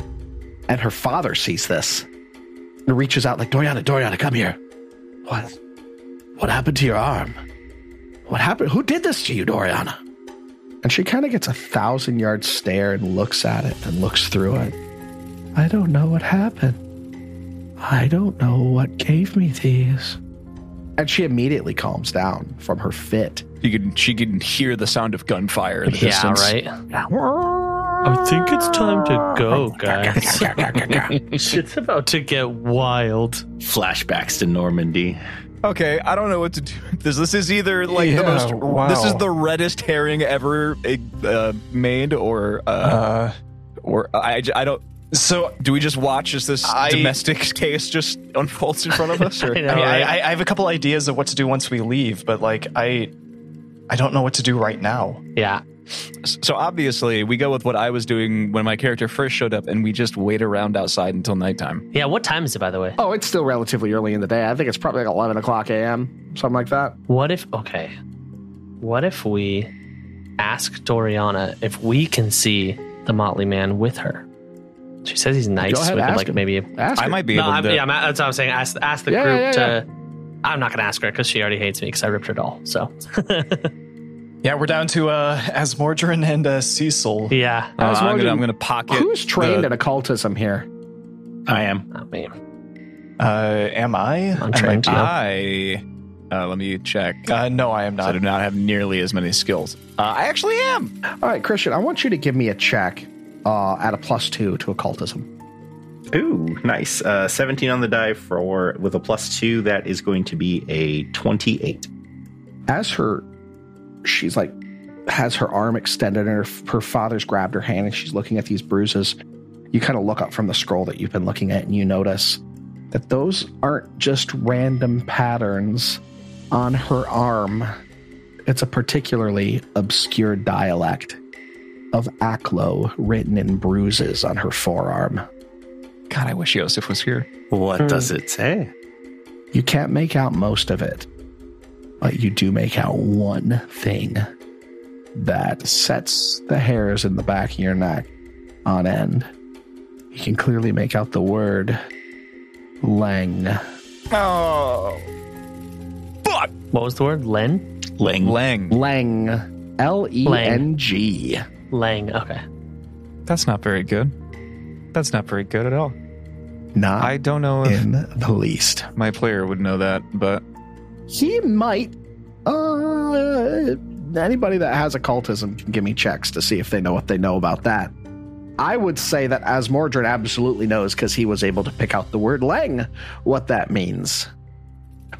And her father sees this and reaches out like, Doriana, Doriana, come here. What? What happened to your arm? What happened? Who did this to you, Doriana? And she kind of gets a thousand yard stare and looks at it and looks through it. I don't know what happened. I don't know what gave me these. And she immediately calms down from her fit. You can. She can hear the sound of gunfire in the Yeah. distance. Right. I think it's time to go, [laughs] guys. [laughs] it's about to get wild. flashbacks to Normandy. Okay, I don't know what to do. This this is either like Yeah, the most. wow. This is the reddest herring ever uh, made, or uh, Uh, or I, I don't. so Do we just watch as this I- domestic [laughs] case just unfolds in front of us? Or? I know, I mean, I, right? I I have a couple ideas of what to do once we leave, but like I, I don't know what to do right now. yeah. So obviously, we go with what I was doing when my character first showed up, and we just wait around outside until nighttime. Yeah. What time is it, by the way? Oh, it's still relatively early in the day. I think it's probably like 11 o'clock a.m., something like that. What if? Okay. What if we ask Doriana if we can see the Motley Man with her? She says he's nice. Go ahead, we could, ask like him. maybe. Ask I her. might be No, able I'm, to. yeah, I'm, that's what I'm saying. Ask, ask the Yeah, group yeah, yeah, to. I'm not going to ask her because she already hates me because I ripped her doll. So [laughs] Yeah, we're down to uh, Asmordran and uh, Cecil. yeah, Uh, I was I'm, gonna, wondering, I'm gonna pocket. Who's trained the- in occultism here? I am. not me. Uh, am I? I'm trained might too. I. Uh, let me check. Uh, no, I am not. I do not have nearly as many skills. Uh, I actually am. All right, Christian, I want you to give me a check uh, at a plus two to occultism. Ooh, nice. Uh, 17 on the die for with a plus two. That is going to be a 28. As her, she's like, has her arm extended and her, her father's grabbed her hand and she's looking at these bruises. You kind of look up from the scroll that you've been looking at and you notice that those aren't just random patterns on her arm. It's a particularly obscure dialect of Aklo written in bruises on her forearm. God, I wish Yosef was here. What Hmm. does it say? You can't make out most of it, but you do make out one thing that sets the hairs in the back of your neck on end. You can clearly make out the word Leng. Oh, fuck. What was the word? Len? Leng. Leng. Leng. L E N G. Leng. Okay. That's not very good. That's not very good at all. Not I don't know if in the least. my player would know that, but He might. Uh, anybody that has occultism can give me checks to see if they know what they know about that. I would say that as Asmordran absolutely knows because he was able to pick out the word Leng, what that means.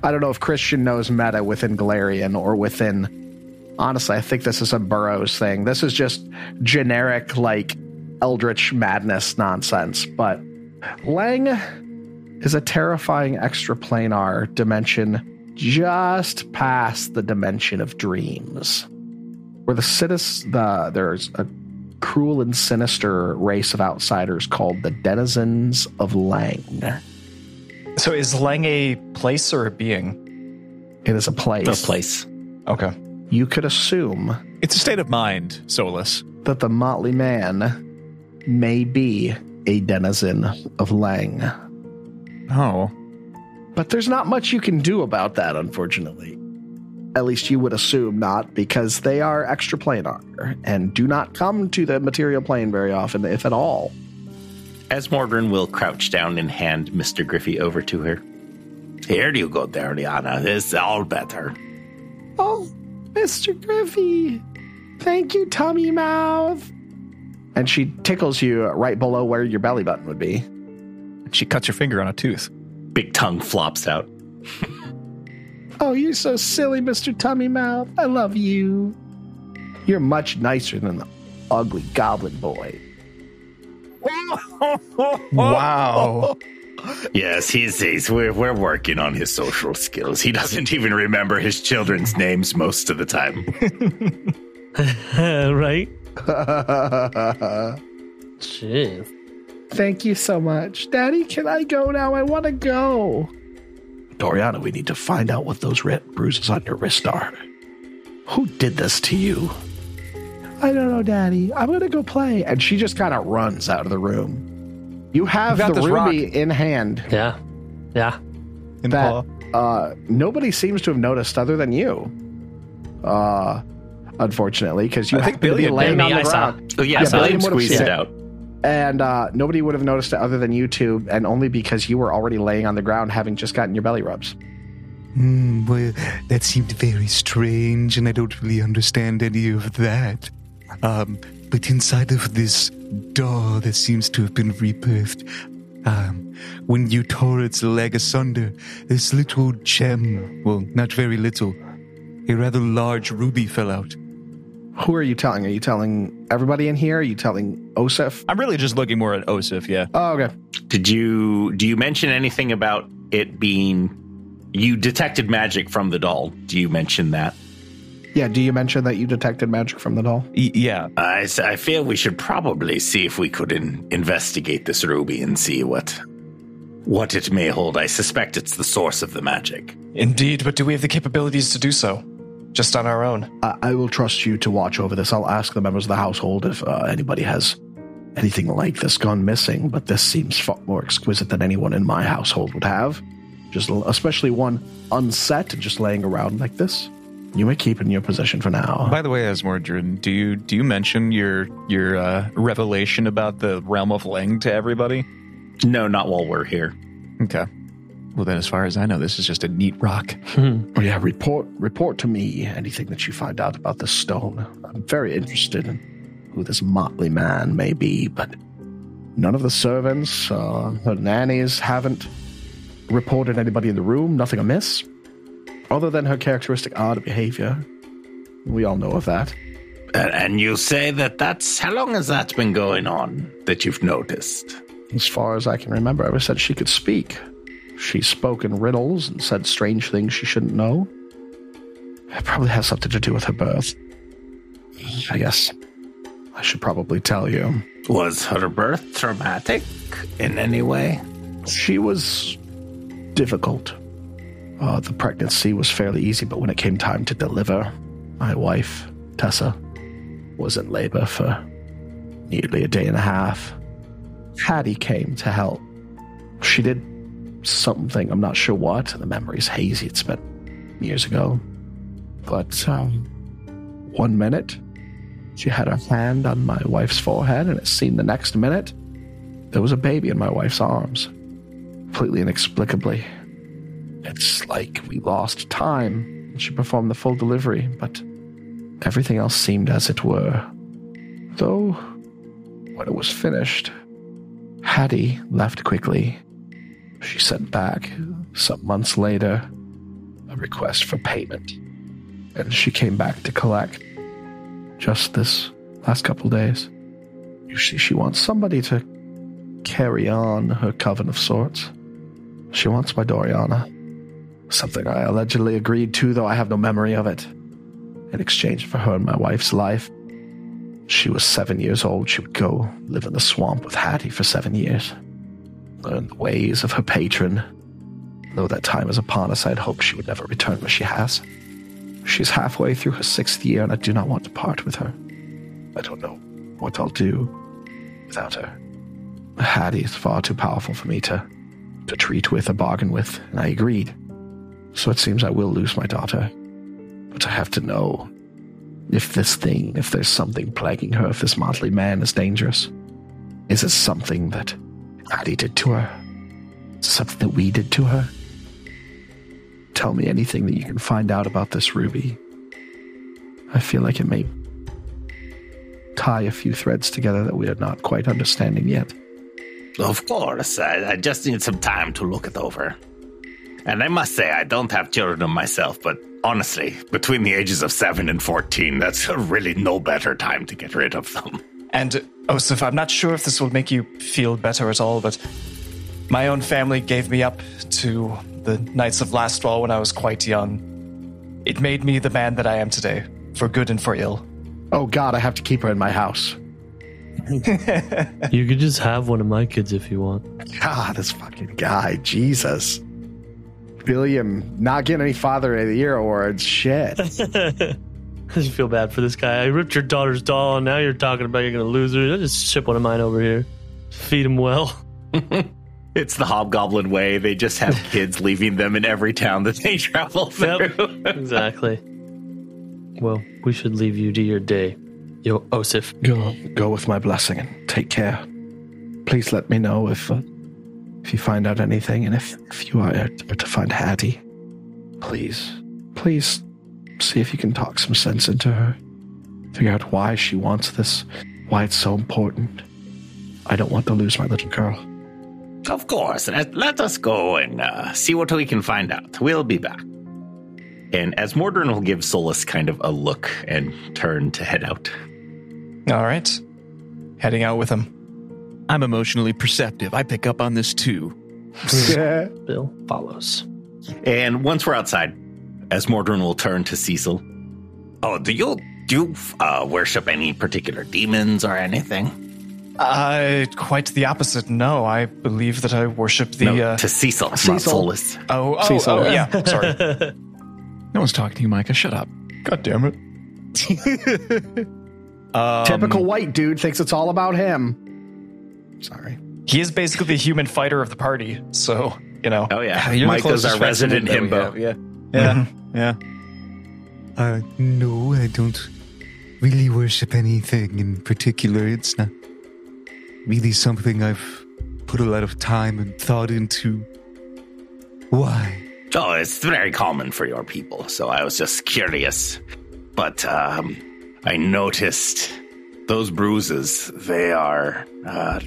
I don't know if Christian knows meta within Golarion or within. Honestly, I think this is a Burrows thing. This is just generic, like, eldritch madness nonsense. But Leng is a terrifying extraplanar dimension just past the dimension of dreams, where the citizen, the there's a cruel and sinister race of outsiders called the denizens of Leng. So is Leng a place or a being? It is a place. A place. Okay. You could assume it's a state of mind, Solus. that the motley man may be a denizen of Leng. Oh, But there's not much you can do about that, unfortunately. At least you would assume not, because they are extra extraplanar and do not come to the material plane very often, if at all. Asmordran will crouch down and hand Mr. Griffey over to her. Here you go, Dariana. It's all better. Oh, Mr. Griffey. Thank you, tummy mouth. And she tickles you right below where your belly button would be. She cuts her finger on a tooth. Big tongue flops out. Oh, you're so silly, Mr. Tummy Mouth. I love you. You're much nicer than the ugly goblin boy. Wow. Yes, he's, he's we're, we're working on his social skills. He doesn't even remember his children's names most of the time. [laughs] right? [laughs] Jeez. Thank you so much. Daddy, can I go now? I want to go. Doriana, we need to find out what those red bruises on your wrist are. Who did this to you? I don't know, Daddy. I'm going to go play. And she just kind of runs out of the room. You have You got the this ruby in hand Yeah. Yeah. In that paw. uh, nobody seems to have noticed other than you. Uh, unfortunately, because you I think happened to be laying Me, on the I saw. ground. Oh, yeah, Yeah, Billiam Billiam would've squeezed seen it it. out. And uh, nobody would have noticed it other than you two, and only because you were already laying on the ground, having just gotten your belly rubs. Hmm, well, that seemed very strange, and I don't really understand any of that. Um, but inside of this doll that seems to have been rebirthed, um, when you tore its leg asunder, this little gem, well, not very little, a rather large ruby fell out. Who are you telling? Are you telling everybody in here? Are you telling Oseph? I'm really just looking more at Oseph, yeah. Oh, okay. Did you do you mention anything about it being you detected magic from the doll? Do you mention that? Yeah. Do you mention that you detected magic from the doll? Y- yeah. I feel we should probably see if we could in, investigate this ruby and see what what it may hold. I suspect it's the source of the magic. Indeed, but do we have the capabilities to do so? Just on our own. I, I will trust you to watch over this. I'll ask the members of the household if uh, anybody has anything like this gone missing. But this seems far more exquisite than anyone in my household would have. Just especially one unset and just laying around like this. You may keep in your possession for now. By the way, Asmordran, do you do you mention your your uh, revelation about the realm of Leng to everybody? No, not while we're here. Okay. Well, then, as far as I know, this is just a neat rock. Oh, yeah, report report to me anything that you find out about this stone. I'm very interested in who this motley man may be, but none of the servants, uh, the nannies haven't reported anybody in the room. Nothing amiss, other than her characteristic odd behavior. We all know of that. And, and you say that that's how long has that been going on that you've noticed? As far as I can remember, ever since she could speak, she spoke in riddles and said strange things she shouldn't know. It probably has something to do with her birth. I guess I should probably tell you. Was her birth traumatic in any way? She was difficult. Uh, the pregnancy was fairly easy, but when it came time to deliver, my wife, Tessa, was in labor for nearly a day and a half. Hattie came to help. She did something, I'm not sure what. The memory's hazy, it's been years ago. But um, one minute, she had her hand on my wife's forehead, and it seemed the next minute there was a baby in my wife's arms completely inexplicably. It's like we lost time she performed the full delivery, but everything else seemed as it were. Though, when it was finished, Hattie left quickly. She sent back, some months later, a request for payment. And she came back to collect just this last couple days. You see, she wants somebody to carry on her coven of sorts. She wants my Doriana. Something I allegedly agreed to, though I have no memory of it. In exchange for her and my wife's life. She was seven years old. She would go live in the swamp with Hattie for seven years. Learn the ways of her patron. Though that time is upon us, I'd hoped she would never return but she has. She's halfway through her sixth year, and I do not want to part with her. I don't know what I'll do without her. Hattie is far too powerful for me to, to treat with or bargain with, and I agreed. So it seems I will lose my daughter. But I have to know if this thing, if there's something plaguing her, if this motley man is dangerous. Is it something that Hattie did to her? Something that we did to her? Tell me anything that you can find out about this ruby. I feel like it may tie a few threads together that we are not quite understanding yet. Of course, I, I just need some time to look it over. And I must say, I don't have children myself, but honestly, between the ages of 7 and 14, that's really no better time to get rid of them. And oh, Oseph, I'm not sure if this will make you feel better at all, but my own family gave me up to the Knights of Lastwall when I was quite young. It made me the man that I am today, for good and for ill. Oh God, I have to keep her in my house. You could just have one of my kids if you want. God, this fucking guy, Jesus. William not getting any Father of the Year awards. Shit. [laughs] I just feel bad for this guy. I ripped your daughter's doll, and now you're talking about you're gonna lose her. I'll just ship one of mine over here. Feed him well. [laughs] It's the hobgoblin way. They just have [laughs] kids leaving them in every town that they travel through. Yep, exactly. Well, we should leave you to your day. Yo, Oseph. Go, go with my blessing and take care. Please let me know if uh, if you find out anything, and if if you are to find Hattie, please, please see if you can talk some sense into her. Figure out why she wants this, why it's so important. I don't want to lose my little girl. Of course. Let, let us go and uh, see what we can find out. We'll be back. And Asmordran will give Solus kind of a look and turn to head out. All right. Heading out with him. I'm emotionally perceptive. I pick up on this too. [laughs] Bill follows. And once we're outside, Asmordran will turn to Cecil. Oh, do you do you uh, worship any particular demons or anything? Uh, quite the opposite. No, I believe that I worship the. no, uh, to Cecil, not Cecil. Solus. oh, oh, Cecil. oh, yeah. Sorry. [laughs] No one's talking to you, Micah. Shut up. God damn it. [laughs] Typical white dude thinks it's all about him. Sorry. He is basically the human fighter of the party. So, you know. Oh yeah, You're Micah's our resident resident that we himbo. have, Yeah. Yeah. Uh, no, I don't really worship anything in particular. It's not really something I've put a lot of time and thought into. Why? Oh, it's very common for your people, so I was just curious. But um, I noticed those bruises, they are. Uh,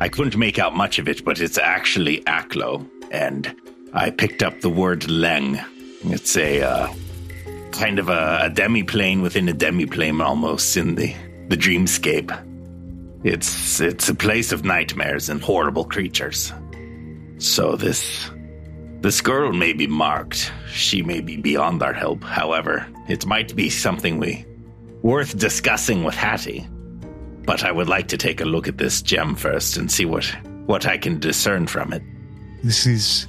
I couldn't make out much of it, but it's actually Aklo. And I picked up the word Leng. It's a uh, kind of a, a demi-plane within a demi-plane almost in the, the dreamscape. It's, it's a place of nightmares and horrible creatures. So this this girl may be marked. She may be beyond our help. However, it might be something we worth discussing with Hattie. But I would like to take a look at this gem first and see what what I can discern from it. This is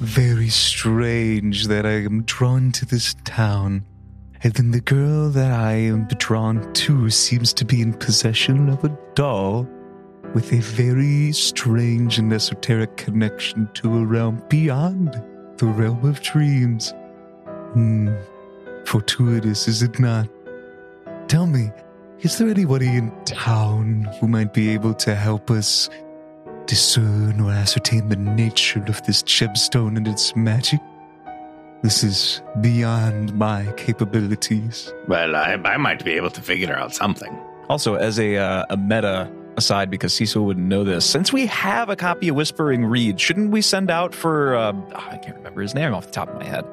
very strange that I am drawn to this town. And then the girl that I am drawn to seems to be in possession of a doll with a very strange and esoteric connection to a realm beyond the realm of dreams. Hmm. Fortuitous, is it not? Tell me, is there anybody in town who might be able to help us discern or ascertain the nature of this gemstone and its magic? This is beyond my capabilities. Well, I, I might be able to figure out something. Also, as a uh, a meta aside, because Cecil wouldn't know this, since we have a copy of Whispering Reed, shouldn't we send out for uh, I can't remember his name off the top of my head,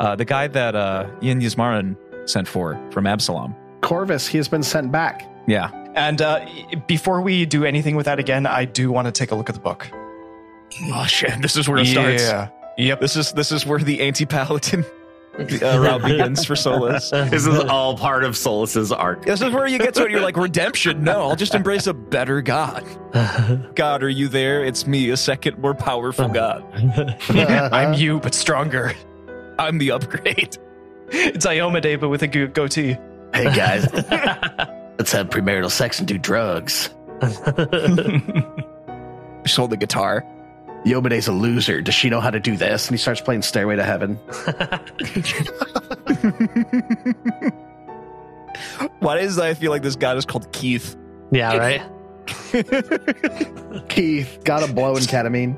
uh, the guy that uh, Ian Yasmaran sent for from Absalom? Corvus, he has been sent back. Yeah, And uh, before we do anything with that again, I do want to take a look at the book. Oh shit! [laughs] This is where it starts. Yeah. Yep. This is this is where the anti-paladin uh, [laughs] route begins for Solus. This is all part of Solus's arc. This is where you get to it. You're like redemption. No, I'll just embrace a better God. [laughs] God, are you there? It's me, a second more powerful God. [laughs] I'm you, but stronger. I'm the upgrade. It's Iomedae, but with a go- goatee. Hey guys, let's have premarital sex and do drugs. Just hold the guitar. Iomedae's a loser. Does she know how to do this? And he starts playing Stairway to Heaven. [laughs] Why does I feel like this God is called Keith? yeah, right. [laughs] Keith, got a blow in ketamine.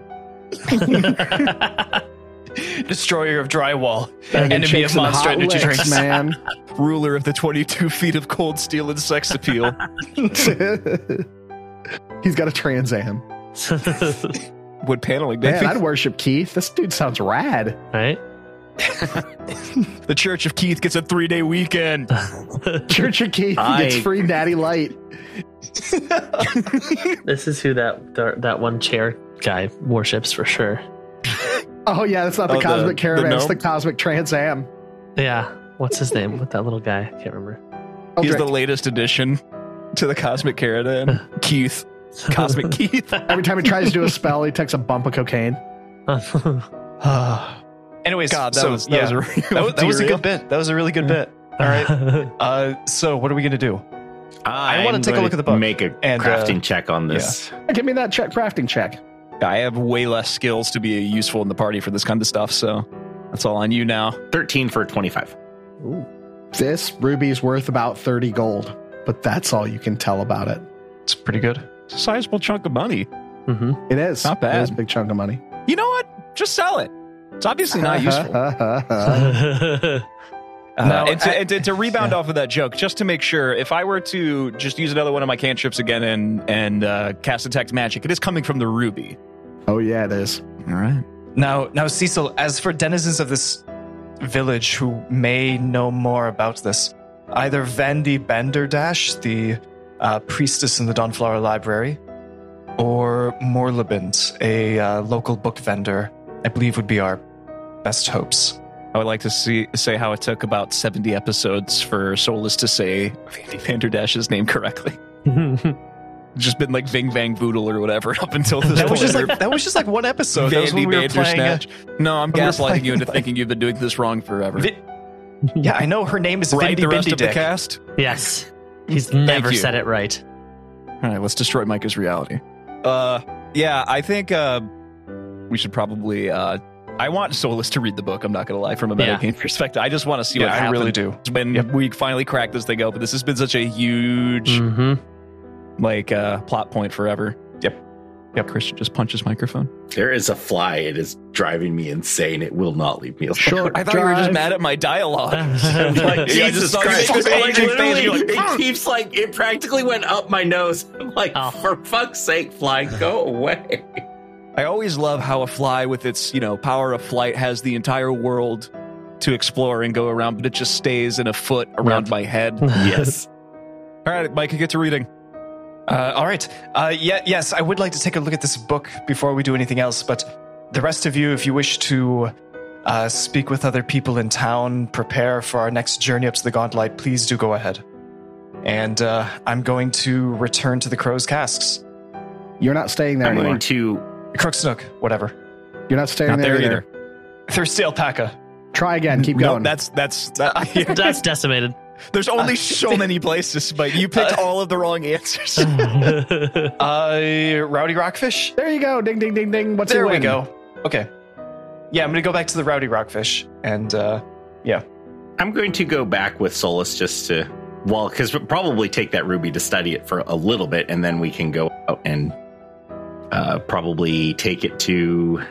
[laughs] Destroyer of drywall. Banging Enemy chicks of and monster hot energy licks, drinks. man. Ruler of the 22 feet of cold steel and sex appeal. He's got a Trans Am. Wood paneling, baby. Man, I'd worship Keith. This dude sounds rad. right? [laughs] the Church of Keith gets a three day weekend. [laughs] Church of Keith I- gets free natty light. [laughs] This is who that that that one chair guy worships for sure. Oh yeah, that's not the Oh, Cosmic the Caravan. it's the Cosmic Trans Am. Yeah. What's his name? With that little guy? I can't remember. Oh, He's Eldrick. the latest addition to the Cosmic Caravan. Keith. Cosmic [laughs] Keith. Every time he tries to do a spell, he takes a bump of cocaine. [sighs] Anyways, God, that so, was that yeah, was a real that was, that was a good bit. That was a really good bit. All right. [laughs] Uh, so what are we gonna do? I wanna take a look at the book. Make a And, uh, crafting check on this. Give me that check crafting check. I have way less skills to be useful in the party for this kind of stuff, so that's all on you now. 13 for 25. This ruby's worth about 30 gold, but that's all you can tell about it. It's pretty good. It's a sizable chunk of money. hmm It is. Not bad. It is a big chunk of money. You know what? Just sell it. It's obviously not [laughs] useful. [laughs] Uh, No, and to, I- and to, to rebound yeah. off of that joke, just to make sure, if I were to just use another one of my cantrips again and and uh, cast detect magic, it is coming from the ruby. oh yeah, it is. All right. Now, now, Cecil. As for denizens of this village who may know more about this, either Vandy Banderdash, the uh, priestess in the Dawnflower Library, or Morlabent, a uh, local book vendor, I believe would be our best hopes. I would like to see say how it took about seventy episodes for Solus to say Vandy Vanderdash's name correctly. [laughs] Just been like Ving Bang Voodle or whatever up until this That was point. just like that was just like one episode. That was when Vandy we were playing. uh, No, I'm gaslighting you into like- thinking you've been doing this wrong forever. Vi- yeah, I know her name is right, Vindy the rest Bindy of the cast. yes. He's never you. said it right. All right, let's destroy Micah's reality. Uh, yeah, I think uh, we should probably. Uh, I want Solus to read the book. I'm not going to lie, from a Yeah. metagame [laughs] perspective. I just want to see Yeah, what I happens really do. when Yep. we finally crack this thing open. This has been such a huge hmm like uh, plot point forever. Yep. Yep. Christian just punched microphone. There is a fly. It is driving me insane. It will not leave me alone. Short I thought you were just mad at my dialogue. I'm [laughs] [laughs] like, Yeah, I Jesus just saw you Christ. make this Like, angry face, literally, you're like, it keeps like, it practically went up my nose. [laughs] I'm like, Oh. for fuck's sake, fly, go away. I always love how a fly with its, you know, power of flight has the entire world to explore and go around, but it just stays in a foot around Yep. my head. Yes. All right, Micah, get to reading. Uh, all right. Uh, yeah, yes, I would like to take a look at this book before we do anything else. But the rest of you, if you wish to uh, speak with other people in town, prepare for our next journey up to the Gauntlet, please do go ahead. And uh, I'm going to return to the Crow's Casks, You're not staying there I'm anymore. going to, Crooksnook, whatever. You're not staying Not there, there either. either. Thirsty Alpaca. Try again. Keep going. No, going. that's that's that, [laughs] yeah. That's decimated. There's only so [laughs] many places, but you picked all of the wrong answers. [laughs] [laughs] Uh, Rowdy Rockfish. there you go. Ding, ding, ding, ding. What's there we go. Okay. Yeah, I'm going to go back to the Rowdy Rockfish. And uh, yeah. I'm going to go back with Solus just to, well, because we'll probably take that ruby to study it for a little bit, and then we can go out and uh, probably take it to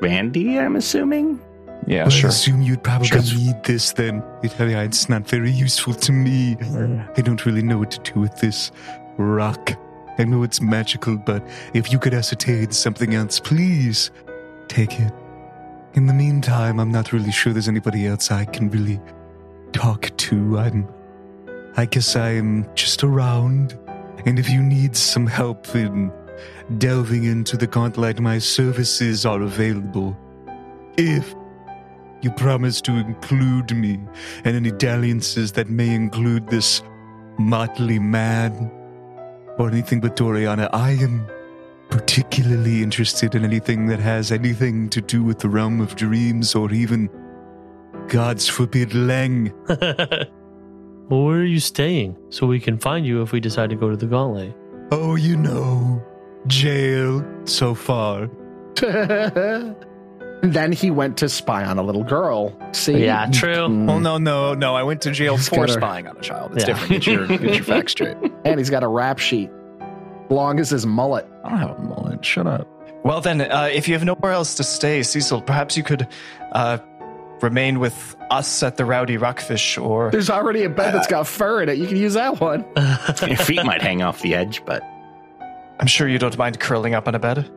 Randy. I'm assuming. Yeah, Well, sure. I assume you'd probably Because- need this then. It, it's not very useful to me. I don't really know what to do with this rock. I know it's magical, but if you could ascertain something else, please take it. In the meantime, I'm not really sure there's anybody else I can really talk to. I'm. I guess I'm just around. And if you need some help in delving into the gauntlet, my services are available. If you promised to include me in any dalliances that may include this motley man or anything but Doriana. I am particularly interested in anything that has anything to do with the realm of dreams or even God's forbid Leng. [laughs] well, where are you staying so we can find you if we decide to go to the gauntlet? Oh, you know, jail so far. [laughs] then he went to spy on a little girl. See? Yeah, true. Mm. well, no, no, no. I went to jail He's for spying on a child. It's Yeah. different. Get your, get your facts [laughs] straight. And he's got a rap sheet. Long as his mullet. I don't have a mullet. Shut up. Well, then, uh, if you have nowhere else to stay, Cecil, perhaps you could uh, remain with us at the Rowdy Rockfish or. There's already a bed that's got fur in it. You can use that one. [laughs] Your feet might hang off the edge, but I'm sure you don't mind curling up on a bed.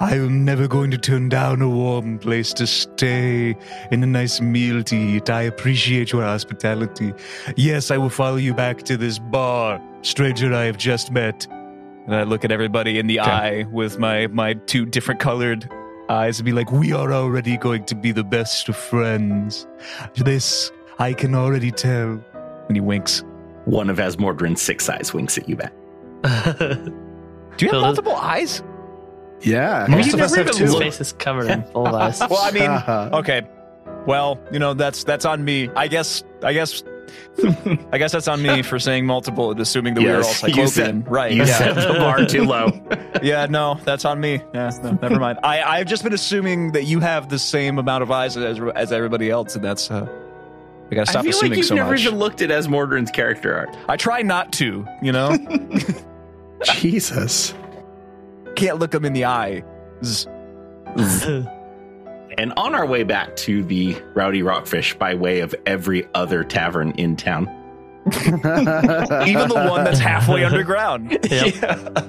I am never going to turn down a warm place to stay and a nice meal to eat. I appreciate your hospitality. Yes, I will follow you back to this bar, stranger I have just met. And I look at everybody in the Okay. eye with my my two different colored eyes and be like, We are already going to be the best of friends. This I can already tell. and he winks. One of Asmordran's six eyes winks at you back. [laughs] Do you have multiple eyes? Yeah. Most You've of us never have even- His two. face is covered in full [laughs] of eyes. Well, I mean, okay. Well, you know that's that's on me. I guess. I guess. I guess that's on me for saying multiple and assuming that we were all Yes, you cyclopean. set- right? You yeah. set [laughs] the bar too low. yeah. No, that's on me. Yeah. No, never mind. I I've just been assuming that you have the same amount of eyes as as everybody else, and that's. uh I gotta I stop feel like assuming you've so never much. even looked at Asmordran's character art. I try not to. You know, [laughs] Jesus. Can't look them in the eye. [laughs] And on our way back to the Rowdy Rockfish by way of every other tavern in town, [laughs] Even the one that's halfway [laughs] underground. Yep.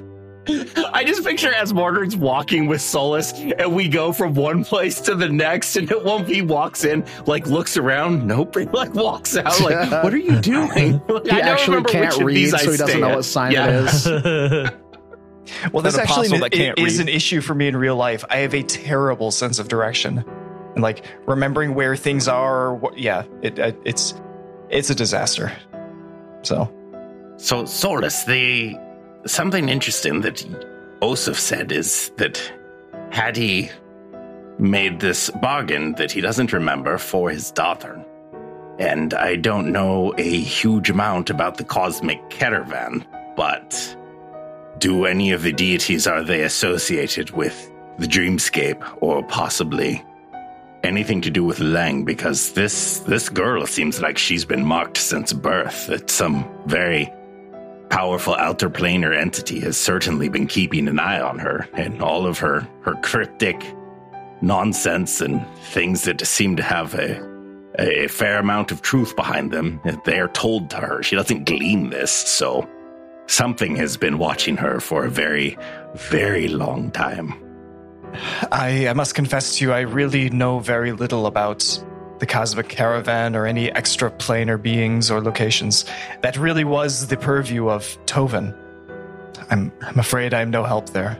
I just picture Asmordran's walking with Solus, and we go from one place to the next, and at one he walks in, like looks around, nope, he like walks out, like, what are you doing? Like, He I don't actually remember can't which of read, these so I he doesn't know what sign Yeah. it is. Well, this An actually that can't is read. an issue for me in real life. I have a terrible sense of direction, and like remembering where things are. What, yeah, it, it it's it's a disaster. So So, Solus, the something interesting that Oseph said is that had he made this bargain that he doesn't remember for his daughter, and I don't know a huge amount about the cosmic caravan, but do any of the deities are they associated with the dreamscape or possibly anything to do with Leng because this this girl seems like she's been marked since birth that some very powerful outer planar entity has certainly been keeping an eye on her and all of her her cryptic nonsense and things that seem to have a a fair amount of truth behind them they are told to her. She doesn't glean this so something has been watching her for a very very long time I, I must confess to you, I really know very little about the cosmic caravan or any extra planar beings or locations. That really was the purview of Tovin. I'm I'm afraid I'm no help there.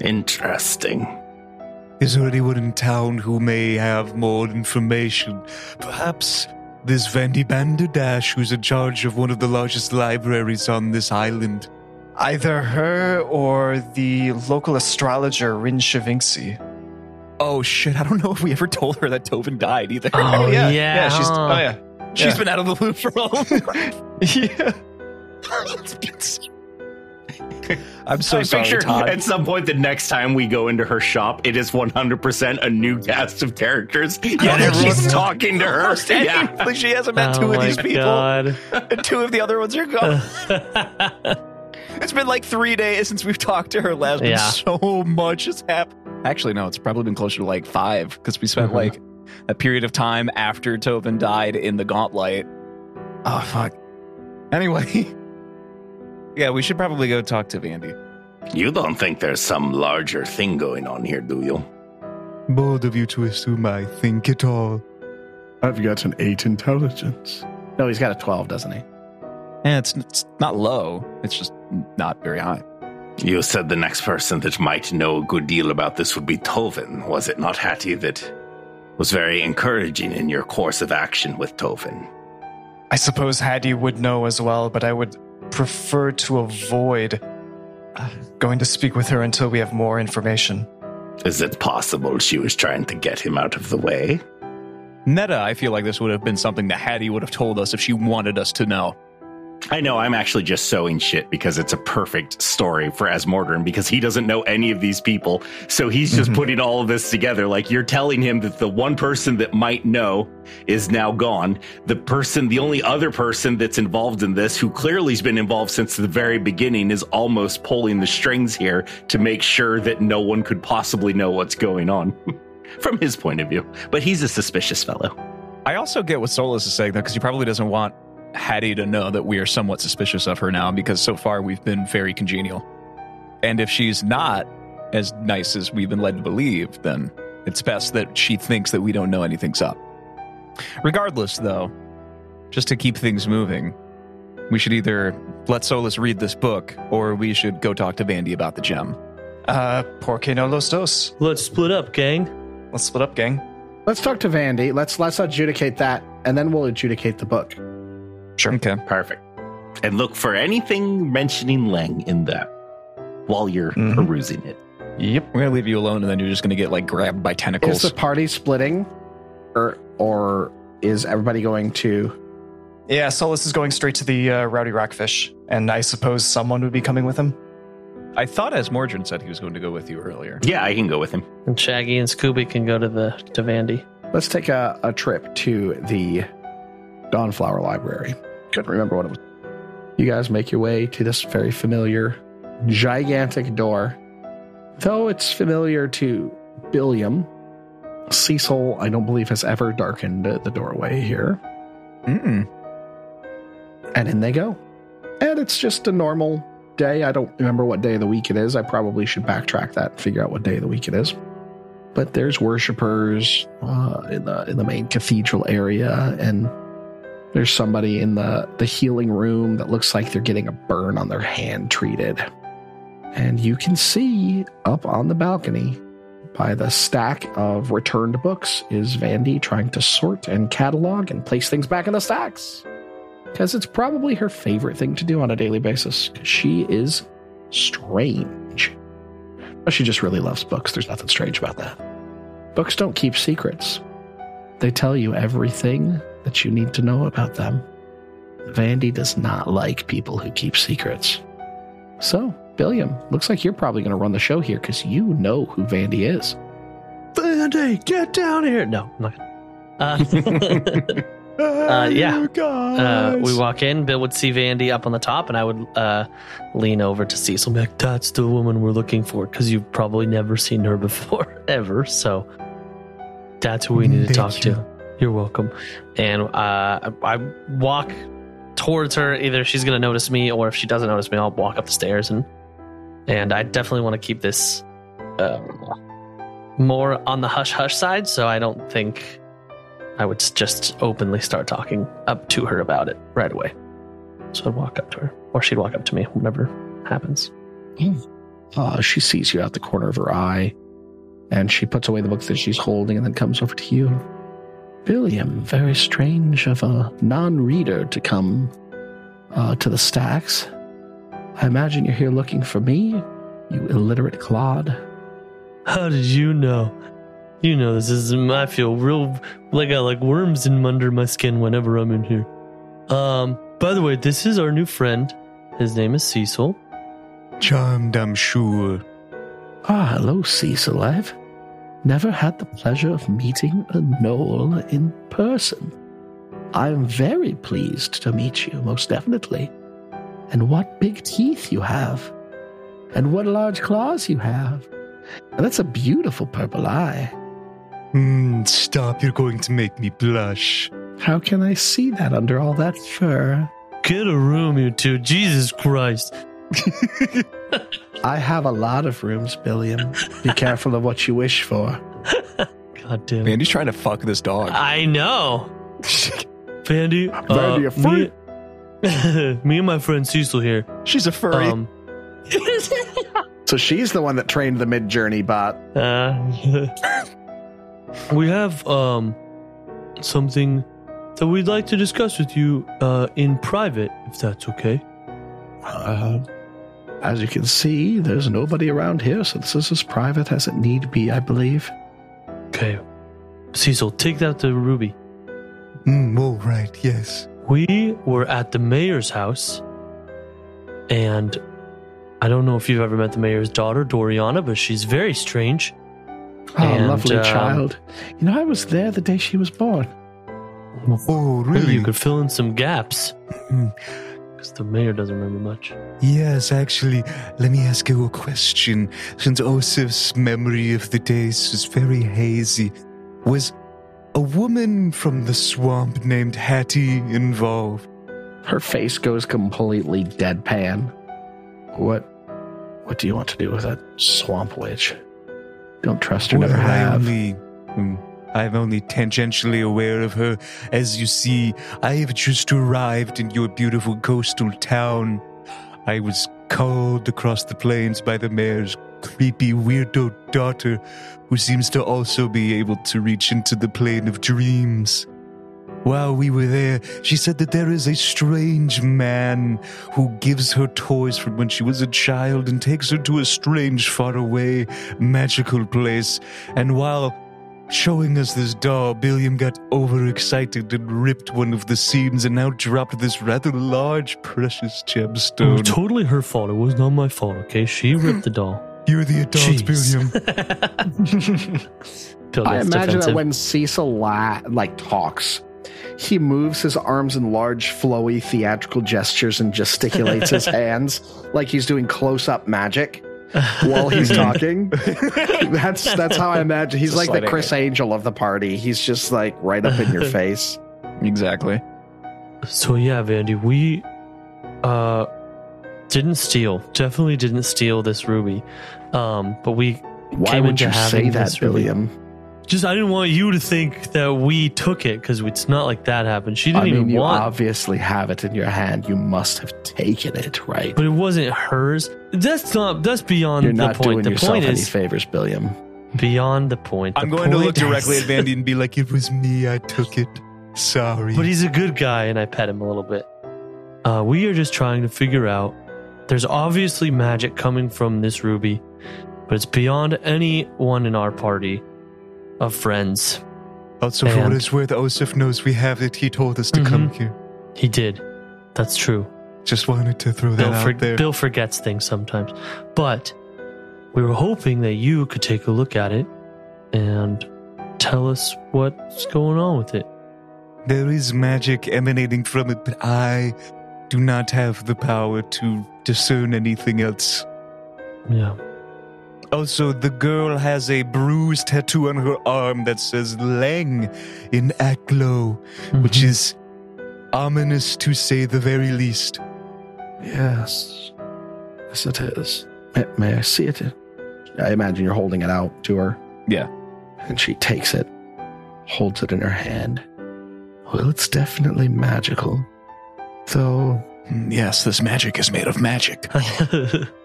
interesting Is there anyone in town who may have more information? Perhaps this Vandy Banderdash, who's in charge of one of the largest libraries on this island. Either her or the local astrologer Wrin Sivinxi. Oh shit! I don't know if we ever told her that Tovin died either. Oh, [laughs] yeah. yeah, she's huh. oh yeah, She's Yeah. been out of the loop for a long [laughs] yeah. [laughs] [laughs] I'm so I sorry, picture Todd. at some point the next time we go into her shop, it is 100% a new cast of characters. and everyone's she's- talking to her. [laughs] yeah. Yeah. she hasn't met Oh two of my these people, God. and two of the other ones are gone. [laughs] it's been like three days since we've talked to her last. Yeah. so much has happened. Actually, no, it's probably been closer to like five because we spent Mhm. like a period of time after Tovin died in the Gauntlet. Oh fuck. Anyway, yeah, we should probably go talk to Vandy. you don't think there's some larger thing going on here do you Bold of you to assume I think it all. I've got an eight intelligence. No, he's got a 12, doesn't he? Yeah, it's, it's not low. It's just not very high. You said the next person that might know a good deal about this would be Tovin. Was it not Hattie that was very encouraging in your course of action with Tovin? I suppose Hattie would know as well, but I would prefer to avoid uh, going to speak with her until we have more information. Is it possible she was trying to get him out of the way? Meta, I feel like this would have been something that Hattie would have told us if she wanted us to know. I know I'm actually just sowing shit because it's a perfect story for Asmordran because he doesn't know any of these people. So he's just Mhm. putting all of this together. Like you're telling him that the one person that might know is now gone. The person, the only other person that's involved in this, who clearly has been involved since the very beginning, is almost pulling the strings here to make sure that no one could possibly know what's going on [laughs] from his point of view. But he's a suspicious fellow. I also get what Solus is saying, though, because he probably doesn't want Hattie to know that we are somewhat suspicious of her now, because so far we've been very congenial. And if she's not as nice as we've been led to believe, then it's best that she thinks that we don't know anything's up. Regardless, though, just to keep things moving, we should either let Solus read this book or we should go talk to Vandy about the gem. Uh, por que no los dos. Let's split up, gang. Let's split up, gang. Let's talk to Vandy. Let's let's adjudicate that, and then we'll adjudicate the book. Sure. Okay. Perfect. And look for anything mentioning Leng in that while you're Mhm. perusing it. Yep. We're gonna leave you alone, and then you're just gonna get like grabbed by tentacles. Is the party splitting, or or is everybody going to? Yeah, Solus is going straight to the uh, Rowdy Rockfish, and I suppose someone would be coming with him. I thought Asmordran said he was going to go with you earlier. Yeah, I can go with him. And Shaggy and Scooby can go to the to Vandy. Let's take a, a trip to the Dawnflower Library. Couldn't remember what it was. You guys make your way to this very familiar, gigantic door. Though it's familiar to Billiam, Cecil, I don't believe, has ever darkened the doorway here. Mm-mm. And in they go. And it's just a normal day. I don't remember what day of the week it is. I probably should backtrack that and figure out what day of the week it is. But there's worshippers uh, in the in the main cathedral area, and there's somebody in the the healing room that looks like they're getting a burn on their hand treated. And you can see up on the balcony by the stack of returned books is Vandy trying to sort and catalog and place things back in the stacks because it's probably her favorite thing to do on a daily basis. She is strange. But she just really loves books. There's nothing strange about that. Books don't keep secrets, they tell you everything that you need to know about them. Vandy does not like people who keep secrets. So, Billiam, looks like you're probably going to run the show here because you know who Vandy is. Vandy, get down here! No, I'm not. Gonna. Uh, [laughs] Uh, yeah. uh, we walk in. Bill would see Vandy up on the top, and I would uh, lean over to Cecil. and be Like, That's the woman we're looking for because you've probably never seen her before, [laughs] ever. So that's who we need to Thank talk you. to. You're welcome. And uh, I, walk towards her. Either she's going to notice me, or if she doesn't notice me, I'll walk up the stairs. And and I definitely want to keep this um, more on the hush hush side. So I don't think I would just openly start talking up to her about it right away. So I'd walk up to her, or she'd walk up to me, whatever happens. Uh, [clears throat] she sees you out the corner of her eye, and she puts away the books that she's holding and then comes over to you. Billiam, very strange of a non reader to come uh, to the stacks. I imagine you're here looking for me, you illiterate clod. How did you know? You know this is I feel real like I like worms in under my skin whenever I'm in here. Um, by the way, this is our new friend. His name is Cecil. Charmed, I'm sure. Ah, hello, Cecil. I've never had the pleasure of meeting a gnoll in person. I am very pleased to meet you, most definitely. And what big teeth you have. And what large claws you have. And that's a beautiful purple eye. Mm, stop, you're going to make me blush. How can I see that under all that fur? Get a room, you two. Jesus Christ. [laughs] I have a lot of rooms, Billiam. Be careful of what you wish for. God damn. it. Vandy's trying to fuck this dog. I know. [laughs] Vandy. Vandy, a freak. Me, [laughs] me and my friend Cecil here. She's a furry. Um, [laughs] So she's the one that trained the Midjourney bot. Uh, we have um something that we'd like to discuss with you uh, in private, if that's okay. Uh, as you can see, there's nobody around here, so this is as private as it need be, I believe. Okay. Cecil, take that to Ruby. Mm, all right, yes. We were at the mayor's house, and I don't know if you've ever met the mayor's daughter, Doriana, but she's very strange. Oh, And, lovely um, child. You know, I was there the day she was born. Oh, Maybe really? you could fill in some gaps. [laughs] Because the mayor doesn't remember much. Yes, actually, let me ask you a question. Since Oseph's memory of the days is very hazy, was a woman from the swamp named Hattie involved? Her face goes completely deadpan. What? What do you want to do with that swamp witch? Don't trust her, Well, never I have. only, mm, I'm only tangentially aware of her. As you see, I have just arrived in your beautiful coastal town. I was called across the plains by the mayor's creepy weirdo daughter, who seems to also be able to reach into the plane of dreams. While we were there, she said that there is a strange man who gives her toys from when she was a child and takes her to a strange, faraway, magical place. And while showing us this doll, Billiam got overexcited and ripped one of the seams and now dropped this rather large, precious It was gemstone. Oh, totally her fault. It was not my fault, okay? She ripped the doll. [laughs] You're the adult, Jeez. Billiam. [laughs] Bill I gets imagine defensive. that when Cecil la- like talks, he moves his arms in large, flowy, theatrical gestures and gesticulates his [laughs] hands like he's doing close-up magic [laughs] while he's [laughs] talking. [laughs] that's that's how I imagine. He's Just like the Chris it. Angel of the party. He's just like right up in your face. Exactly. So yeah, Vandy, we uh didn't steal. Definitely didn't steal this ruby. Um, but we Why Came would into you say that, this really- Billiam? Just I didn't want you to think that we took it because it's not like that happened. She didn't I mean, even you want obviously have it in your hand. You must have taken it, right? but it wasn't hers. That's not that's beyond You're the not point. doing The yourself point any is favors, Billiam. beyond the point. I'm The going to look point directly is- at Vandy and be like, it was me, I took it. Sorry. But he's a good guy, and I pet him a little bit. Uh, we are just trying to figure out. There's obviously magic coming from this ruby, but it's beyond anyone in our party of friends. also, for what and- it's worth, Oseph knows we have it. He told us to come Mhm. here. He did. That's true. Just wanted to throw that Bill, out for- there. Bill forgets things sometimes, but we were hoping that you could take a look at it and tell us what's going on with it. There is magic emanating from it, but I do not have the power to discern anything else. Yeah. Also, the girl has a bruised tattoo on her arm that says Leng in Aklo, which Mhm. is ominous to say the very least. Yes. Yes, it is. May, may I see it? I imagine you're holding it out to her. Yeah. And she takes it, holds it in her hand. Well, it's definitely magical. Though Mm, Yes, this magic is made of magic. [laughs]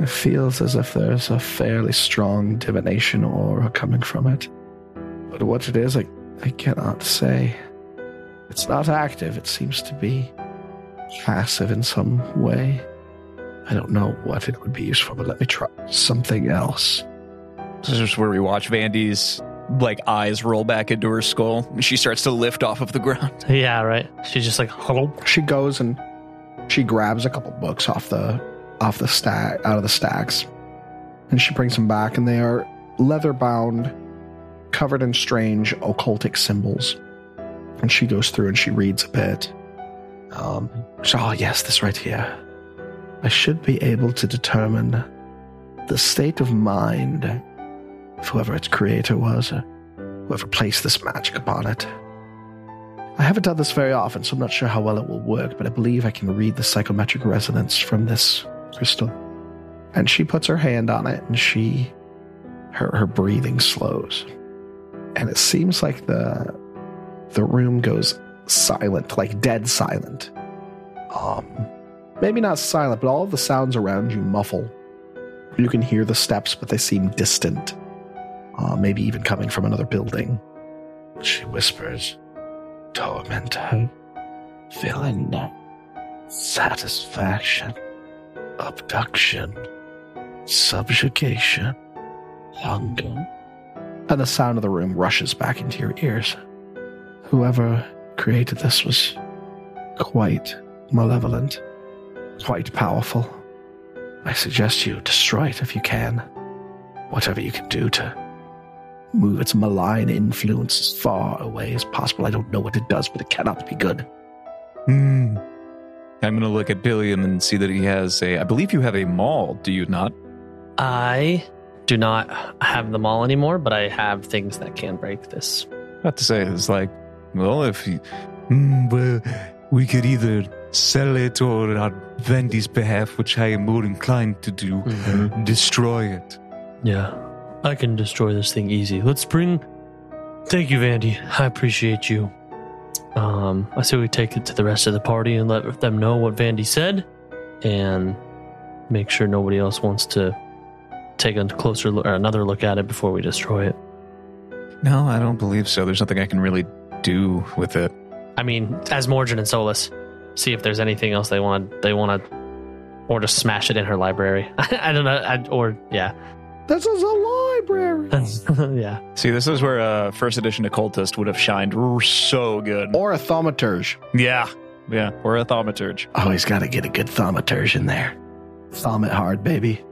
it feels as if there's a fairly strong divination aura coming from it. But what it is, I, I cannot say. It's not active, it seems to be passive in some way. I don't know what it would be used for, but let me try something else. This is where we watch Vandy's like eyes roll back into her skull. and She starts to lift off of the ground. [laughs] yeah, right. She's just like, hello. [laughs] She goes and she grabs a couple books off the off the stack out of the stacks, and she brings them back, and they are leather bound, covered in strange occultic symbols. And she goes through and she reads a bit. Um, so, oh yes, this right here. I should be able to determine the state of mind of whoever its creator was, or whoever placed this magic upon it. I haven't done this very often, so I'm not sure how well it will work, but I believe I can read the psychometric resonance from this crystal. And she puts her hand on it and she her her breathing slows. And it seems like the the room goes silent, like dead silent. Um maybe not silent, but all the sounds around you muffle. You can hear the steps, but they seem distant. Uh, maybe even coming from another building. She whispers, torment, tormentor, villain, satisfaction, abduction, subjugation, hunger. And the sound of the room rushes back into your ears. Whoever created this was quite malevolent, quite powerful. I suggest you destroy it if you can. Whatever you can do to move its malign influence as far away as possible. I don't know what it does, but it cannot be good. Hmm. I'm going to look at Billiam and see that he has a. I believe you have a mall, do you not? I do not have the mall anymore, but I have things that can break this. About to say, it's like, well, if you, Hmm, well, we could either sell it or on Vendy's behalf, which I am more inclined to do, Mhm. destroy it. Yeah, I can destroy this thing easy. Let's bring. Thank you, Vandy. I appreciate you. Um, I say we take it to the rest of the party and let them know what Vandy said, and make sure nobody else wants to take a closer look or another look at it before we destroy it. No, I don't believe so. There's nothing I can really do with it. I mean, Asmordran and Solus, see if there's anything else they want. They want to, or just smash it in her library. [laughs] I don't know. I, or yeah, This is a library. [laughs] yeah. See, this is where uh, first edition occultist would have shined r- so good. Or a thaumaturge. yeah, yeah, or a thaumaturge. Always got to get a good thaumaturge in there. Thumb it hard, baby.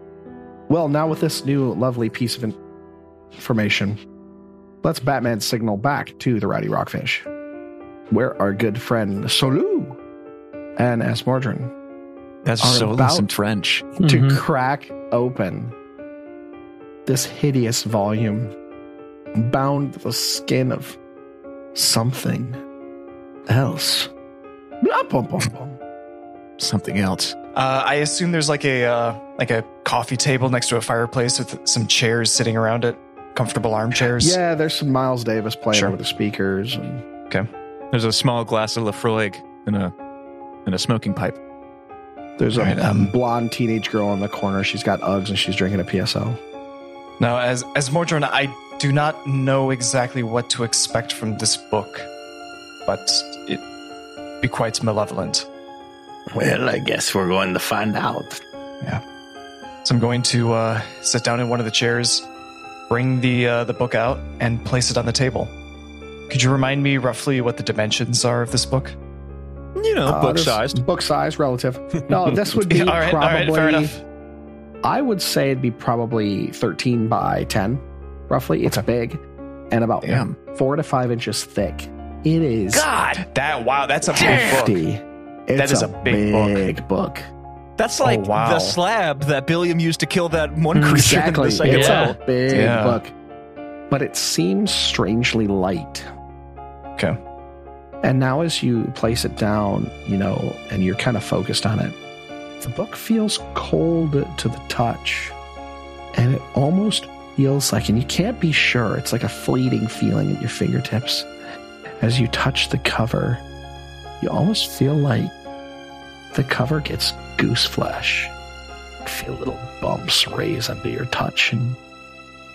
Well, now with this new lovely piece of in- information, let's Batman signal back to the Rowdy Rockfish, where our good friend Solu and Asmordran That's Are so about- some French. to Mhm. crack open this hideous volume bound to the skin of something else. Blah, bum, bum, bum. Something else. Uh, I assume there's like a uh, like a coffee table next to a fireplace with some chairs sitting around it, comfortable armchairs. Yeah, there's some Miles Davis playing Sure. over the speakers. And Okay. There's a small glass of Laphroaig and a and a smoking pipe. there's a Right, um, blonde teenage girl in the corner. She's got Uggs and she's drinking a PSL. Now, as Asmordran, I do not know exactly what to expect from this book, but it be quite malevolent. Well, I guess we're going to find out. Yeah. So I'm going to uh, sit down in one of the chairs, bring the uh, the book out, and place it on the table. Could you remind me roughly what the dimensions are of this book? You know, Uh, book there's- sized. Book size, relative. [laughs] No, this would be [laughs] all right, probably. all right, fair enough. I would say it'd be probably 13 by 10, roughly. It's big and about Damn. four to five inches thick. It is God, that wow, that's a big book. It's That is a big book. big book. That's oh, like Oh, wow. the slab that Billiam used to kill that one creature Exactly. in the second It's Yeah. level. a big Yeah. book. But it seems strangely light. Okay. And now, as you place it down, you know, and you're kind of focused on it, the book feels cold to the touch. And it almost feels like, and you can't be sure, it's like a fleeting feeling in your fingertips. As you touch the cover, you almost feel like the cover gets goose flesh. You feel little bumps raise under your touch and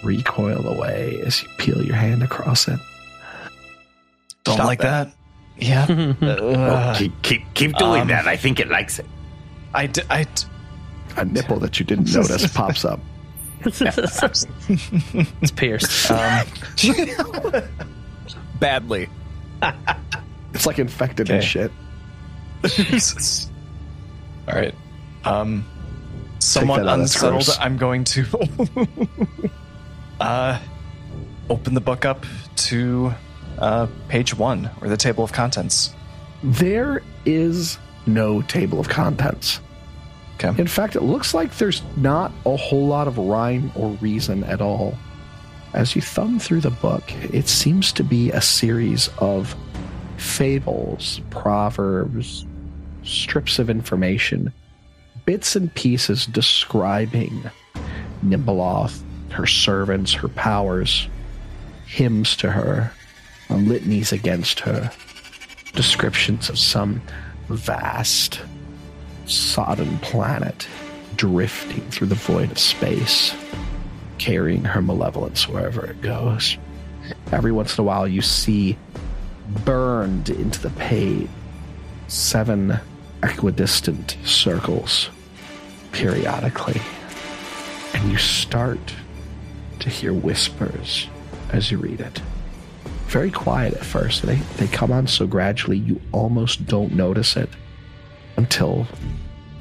recoil away as you peel your hand across it. Don't Stop like that. that. Yeah. [laughs] Oh, Uh, keep keep keep doing um, that. I think it likes it. I, d- I d- A nipple that you didn't notice [laughs] pops up. it's pierced. um, [laughs] Badly. It's like infected and Okay. shit. Jesus. [laughs] All right. Um, somewhat that out, that's unsettled. gross. I'm going to uh, open the book up to uh, page one or the table of contents. There is no table of contents. Okay. In fact, it looks like there's not a whole lot of rhyme or reason at all. As you thumb through the book, it seems to be a series of fables, proverbs, strips of information, bits and pieces describing Nhimbaloth, her servants, her powers, hymns to her, uh, litanies against her, descriptions of some vast, sodden planet drifting through the void of space, carrying her malevolence wherever it goes. Every once in a while, you see burned into the page seven equidistant circles periodically, and you start to hear whispers as you read it. Very quiet at first. They, they come on so gradually you almost don't notice it until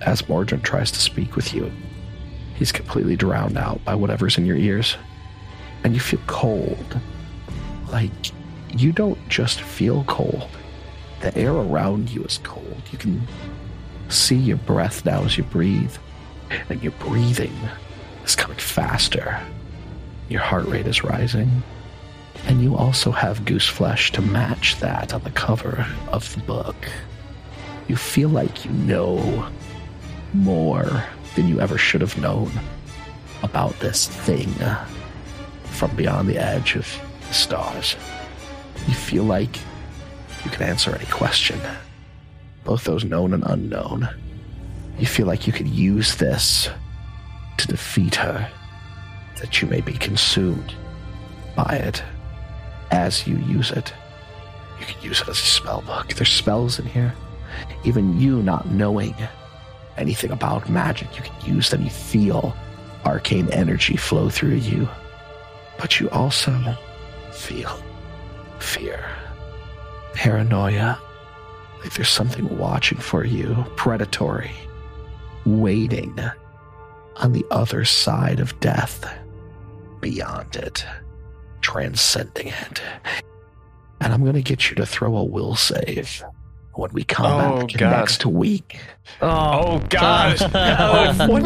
Asmordran tries to speak with you, he's completely drowned out by whatever's in your ears. And you feel cold. Like you don't just feel cold, the air around you is cold. You can see your breath now as you breathe, and your breathing is coming faster. Your heart rate is rising. And you also have goose flesh to match that on the cover of the book. You feel like you know more than you ever should have known about this thing from beyond the edge of the stars. You feel like you can answer any question, both those known and unknown. You feel like you could use this to defeat her, that you may be consumed by it as you use it. You can use it as a spell book. There's spells in here. Even you not knowing anything about magic, you can use them. You feel arcane energy flow through you. But you also feel fear, paranoia, like there's something watching for you, predatory, waiting on the other side of death, beyond it, transcending it. And I'm going to get you to throw a will save when we come Oh, back God. next week. Oh, oh God! [laughs] Oh, what, the, what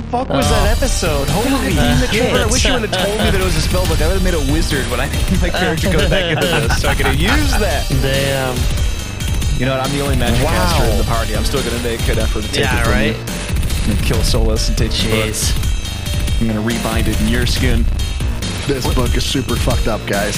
the fuck was oh. that episode? Holy shit. I wish you would have told me that it was a spell book. I would have made a wizard when I [laughs] named my character go back into this, so I could have used that. Damn. You know what? I'm the only magic Wow. caster in the party. I'm still going to make an effort to take Yeah, it from right? you. And kill Solus and take the book. I'm going to rebind it in your skin. This book is super fucked up, guys.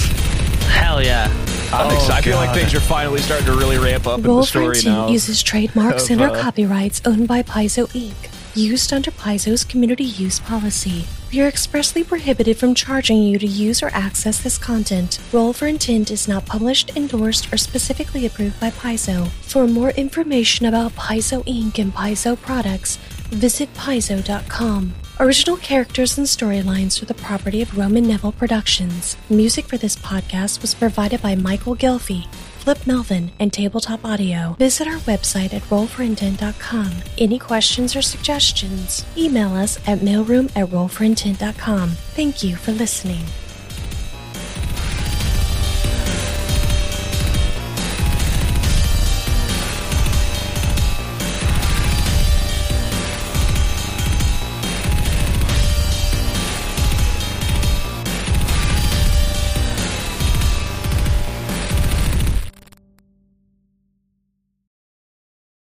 Hell yeah. I'm Oh, excited. I feel like things are finally starting to really ramp up in the Roll for story Intent now. uses trademarks and or uh, copyrights owned by Paizo Inc., used under Paizo's community use policy. We are expressly prohibited from charging you to use or access this content. Roll for Intent is not published, endorsed, or specifically approved by Paizo. For more information about Paizo Inc. and Paizo products, visit paizo.com. Original characters and storylines are the property of Roman Neville Productions. Music for this podcast was provided by Michael Ghelfi, Flip Melvin, and Tabletop Audio. Visit our website at rollforintent.com. Any questions or suggestions, email us at mailroom at rollforintent.com. Thank you for listening.